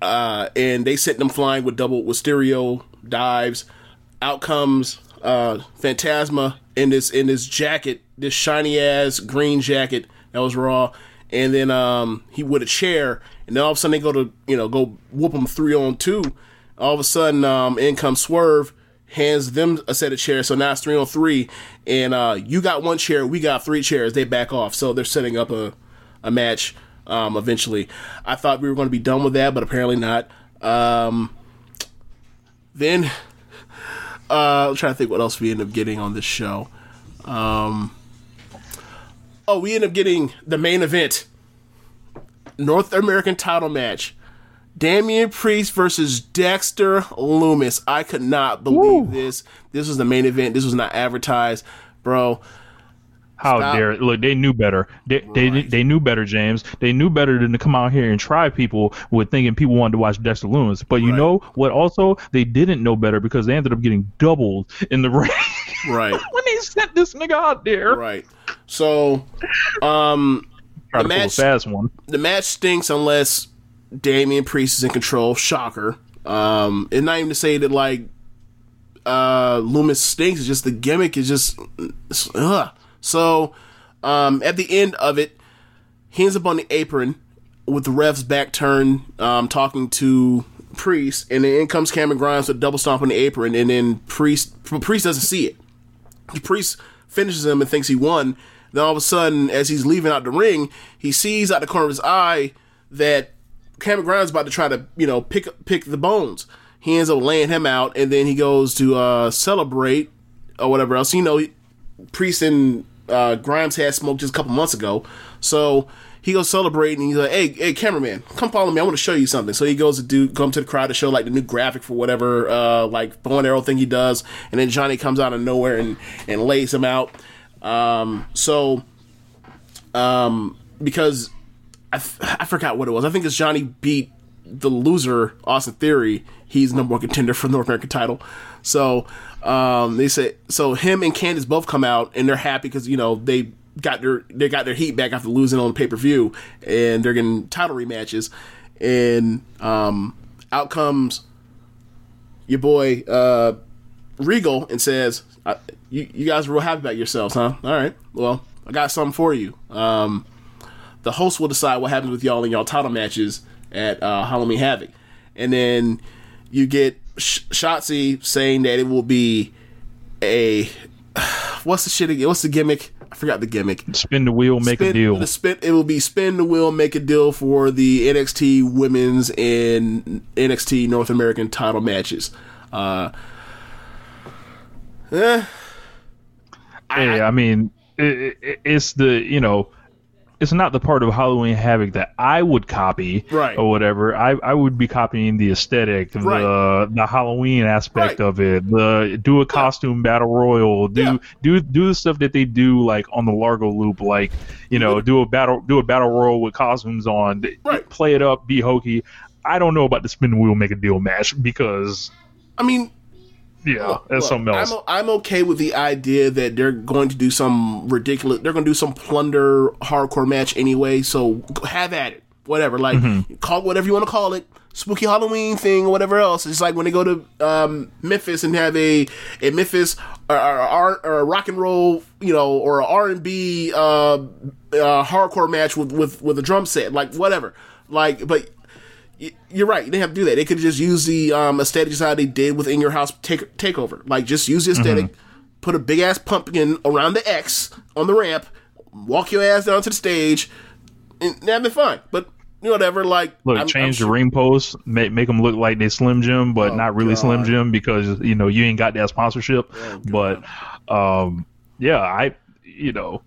uh, and they sent them flying with double with stereo dives. Out comes uh, Fantasma in this in this jacket, this shiny ass green jacket that was raw, and then um, he with a chair, and then all of a sudden they go to you know go whoop him three on two. All of a sudden, um, in comes Swerve, hands them a set of chairs, so now it's three on three, and uh, you got one chair, we got three chairs. They back off, so they're setting up a a match um, eventually. I thought we were going to be done with that, but apparently not. Um, then, uh, I'm trying to think what else we end up getting on this show. Um, oh, we end up getting the main event North American title match. Damian Priest versus Dexter Lumis. I could not believe this. This was the main event. This was not advertised, bro. How Stop. dare look? They knew better. They, they Right. they knew better, James. They knew better than to come out here and try people with thinking people wanted to watch Dexter Lumis. But you Right. know what? Also, they didn't know better because they ended up getting doubled in the [LAUGHS] ring Right, [LAUGHS] when they sent this nigga out there. right. So, um, The to pull a match- fast one. the match stinks unless Damian Priest is in control. Shocker. Um, and not even to say that like uh, Lumis stinks. It's just the gimmick is just ugh. So um, at the end of it, he ends up on the apron with the ref's back turned, um, talking to Priest, and then in comes Cameron Grimes with a double stomp on the apron, and then Priest Priest doesn't see it. Priest finishes him and thinks he won. Then all of a sudden, as he's leaving out the ring, he sees out the corner of his eye that Cameron Grimes about to try to, you know, pick pick the bones. He ends up laying him out, and then he goes to uh, celebrate or whatever else. You know, Priest and uh, Grimes had smoked just a couple months ago, so he goes celebrating. and he's like, "Hey, hey, cameraman, come follow me. I want to show you something." So he goes to do come to the crowd to show like the new graphic for whatever uh, like bow and arrow thing he does, and then Johnny comes out of nowhere and and lays him out. Um, so, um, because I, f- I forgot what it was. I think it's Johnny beat the loser Austin Theory. He's number one contender for the North American title. So um, they say so. Him and Candice both come out and they're happy because you know they got their they got their heat back after losing on pay per view and they're getting title rematches. And um, out comes your boy uh, Regal and says, "You you guys are real happy about yourselves, huh? All right. Well, I got something for you. Um, the host will decide what happens with y'all in y'all title matches at uh, Halloween Havoc, and then you get Sh- Shotzi saying that it will be a [SIGHS] what's the shit again? What's the gimmick? I forgot the gimmick. Spin the wheel, make Spin- a deal. The spin, it will be spin the wheel, make a deal for the NXT Women's and NXT North American title matches. Uh, eh, Hey, I mean, it, it, it's the you know, it's not the part of Halloween Havoc that I would copy, Right. or whatever. I, I would be copying the aesthetic, the Right. the Halloween aspect Right. of it. The do a costume battle royal, do Yeah. do do the stuff that they do like on the Largo Loop, like you know, do a battle do a battle royal with costumes on, Right. Play it up, be hokey. I don't know about the spin wheel, make a deal match because I mean, yeah, that's Look, something else. I'm, I'm okay with the idea that they're going to do some ridiculous. They're going to do some plunder hardcore match anyway. So have at it. Whatever, like Mm-hmm. call whatever you want to call it, spooky Halloween thing or whatever else. It's like when they go to um, Memphis and have a a Memphis or, or, or, a rock and roll, you know, or a R and B uh, uh, hardcore match with with with a drum set, like whatever. Like, but you're right. They have to do that. They could just use the um, aesthetic just how they did with In Your House take takeover. Like just use the aesthetic, put a big ass pumpkin around the X on the ramp, walk your ass down to the stage, and that'd be fine. But you know, whatever. Like Look, I'm- change I'm the ring posts, make make them look like they Slim Jim, but not really Slim Jim because you know you ain't got that sponsorship. but um, yeah, I you know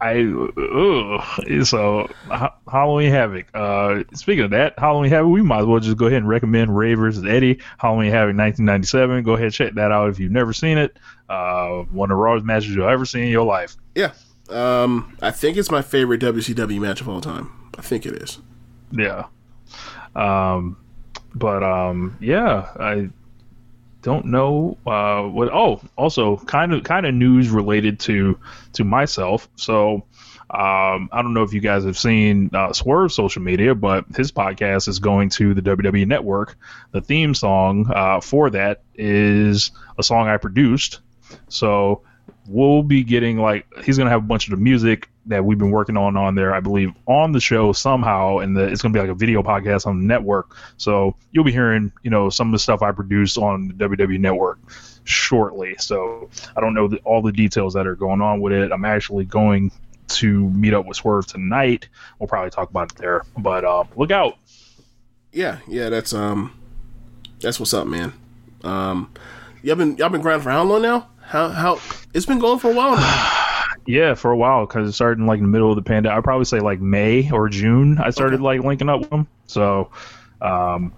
I ugh. so Ha- Halloween Havoc. Uh, speaking of that, Halloween Havoc, we might as well just go ahead and recommend Rey versus Eddie Halloween Havoc 1997. Go ahead, check that out if you've never seen it. Uh, one of the rawest matches you'll ever see in your life. Yeah. Um, I think it's my favorite WCW match of all time. I think it is. Yeah. Um, but um, yeah, I don't know uh, what. Oh, also kind of kind of news related to to myself. So. Um, I don't know if you guys have seen uh, Swerve social media, but his podcast is going to the WWE Network. The theme song uh, for that is a song I produced. So we'll be getting like he's gonna have a bunch of the music that we've been working on on there, I believe, on the show somehow, and the, it's gonna be like a video podcast on the network. So you'll be hearing, you know, some of the stuff I produce on the WWE Network shortly. So I don't know the, all the details that are going on with it. I'm actually going to meet up with Swerve tonight. We'll probably talk about it there, but uh, look out. Yeah, yeah, that's um, that's what's up, man. Um, y'all been y'all been grinding for how long now? How how it's been going for a while now. [SIGHS] Yeah, for a while because it started in like the middle of the pandemic. I'd probably say like May or June. I started like linking up with them. So, um,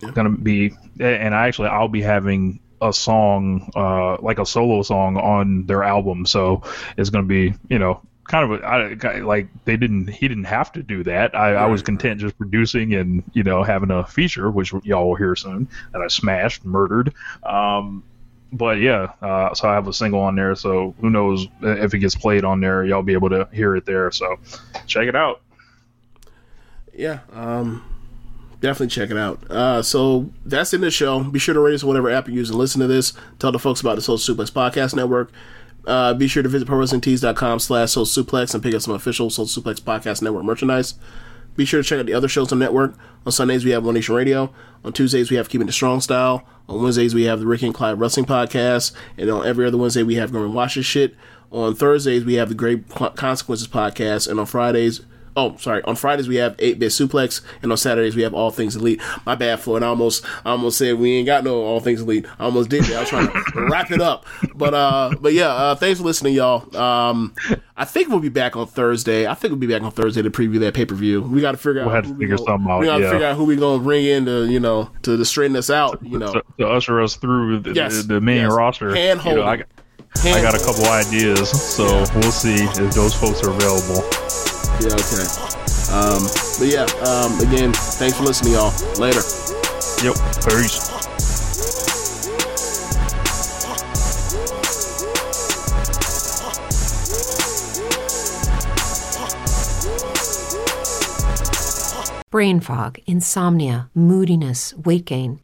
it's gonna be and I actually I'll be having a song, uh, like a solo song on their album. So it's gonna be you know kind of a, I, like they didn't he didn't have to do that. I, I was content just producing and you know having a feature which y'all will hear soon that I smashed, murdered. Um, but yeah, uh, so I have a single on there. So who knows if it gets played on there? Y'all be able to hear it there. So check it out. Yeah, um, definitely check it out. Uh, so that's in the show. Be sure to rate us whatever app you use and listen to this. Tell the folks about the Soul Suplex Podcast Network. Uh, be sure to visit ProWrestlingTees.com slash Soul Suplex and pick up some official Soul Suplex Podcast Network merchandise. Be sure to check out the other shows on the network. On Sundays, we have One Nation Radio. On Tuesdays, we have Keeping It Strong Style. On Wednesdays, we have the Ricky and Clyde Wrestling Podcast. And on every other Wednesday, we have Going Watch This Shit. On Thursdays, we have the Great Consequences Podcast. And on Fridays, oh, sorry, on Fridays, we have 8 Bit Suplex. And on Saturdays, we have All Things Elite. My bad, Floyd. I almost, I almost said we ain't got no All Things Elite. I almost did that. I was trying to [LAUGHS] wrap it up. But, uh, but yeah, uh, thanks for listening, y'all. Um, I think we'll be back on Thursday. I think we'll be back on Thursday to preview that pay per view. We got to figure out. We'll have to figure gonna- something out, We got to yeah. figure out who we gonna bring in to you know to, to straighten us out. You know, to, to usher us through the, Yes, the, the main yes. roster. Hand You know, I. I got a couple ideas, so we'll see if those folks are available. Yeah, okay. Um, but yeah, um, again, thanks for listening, y'all. Later. Yep. Peace. brain fog, insomnia, moodiness, weight gain.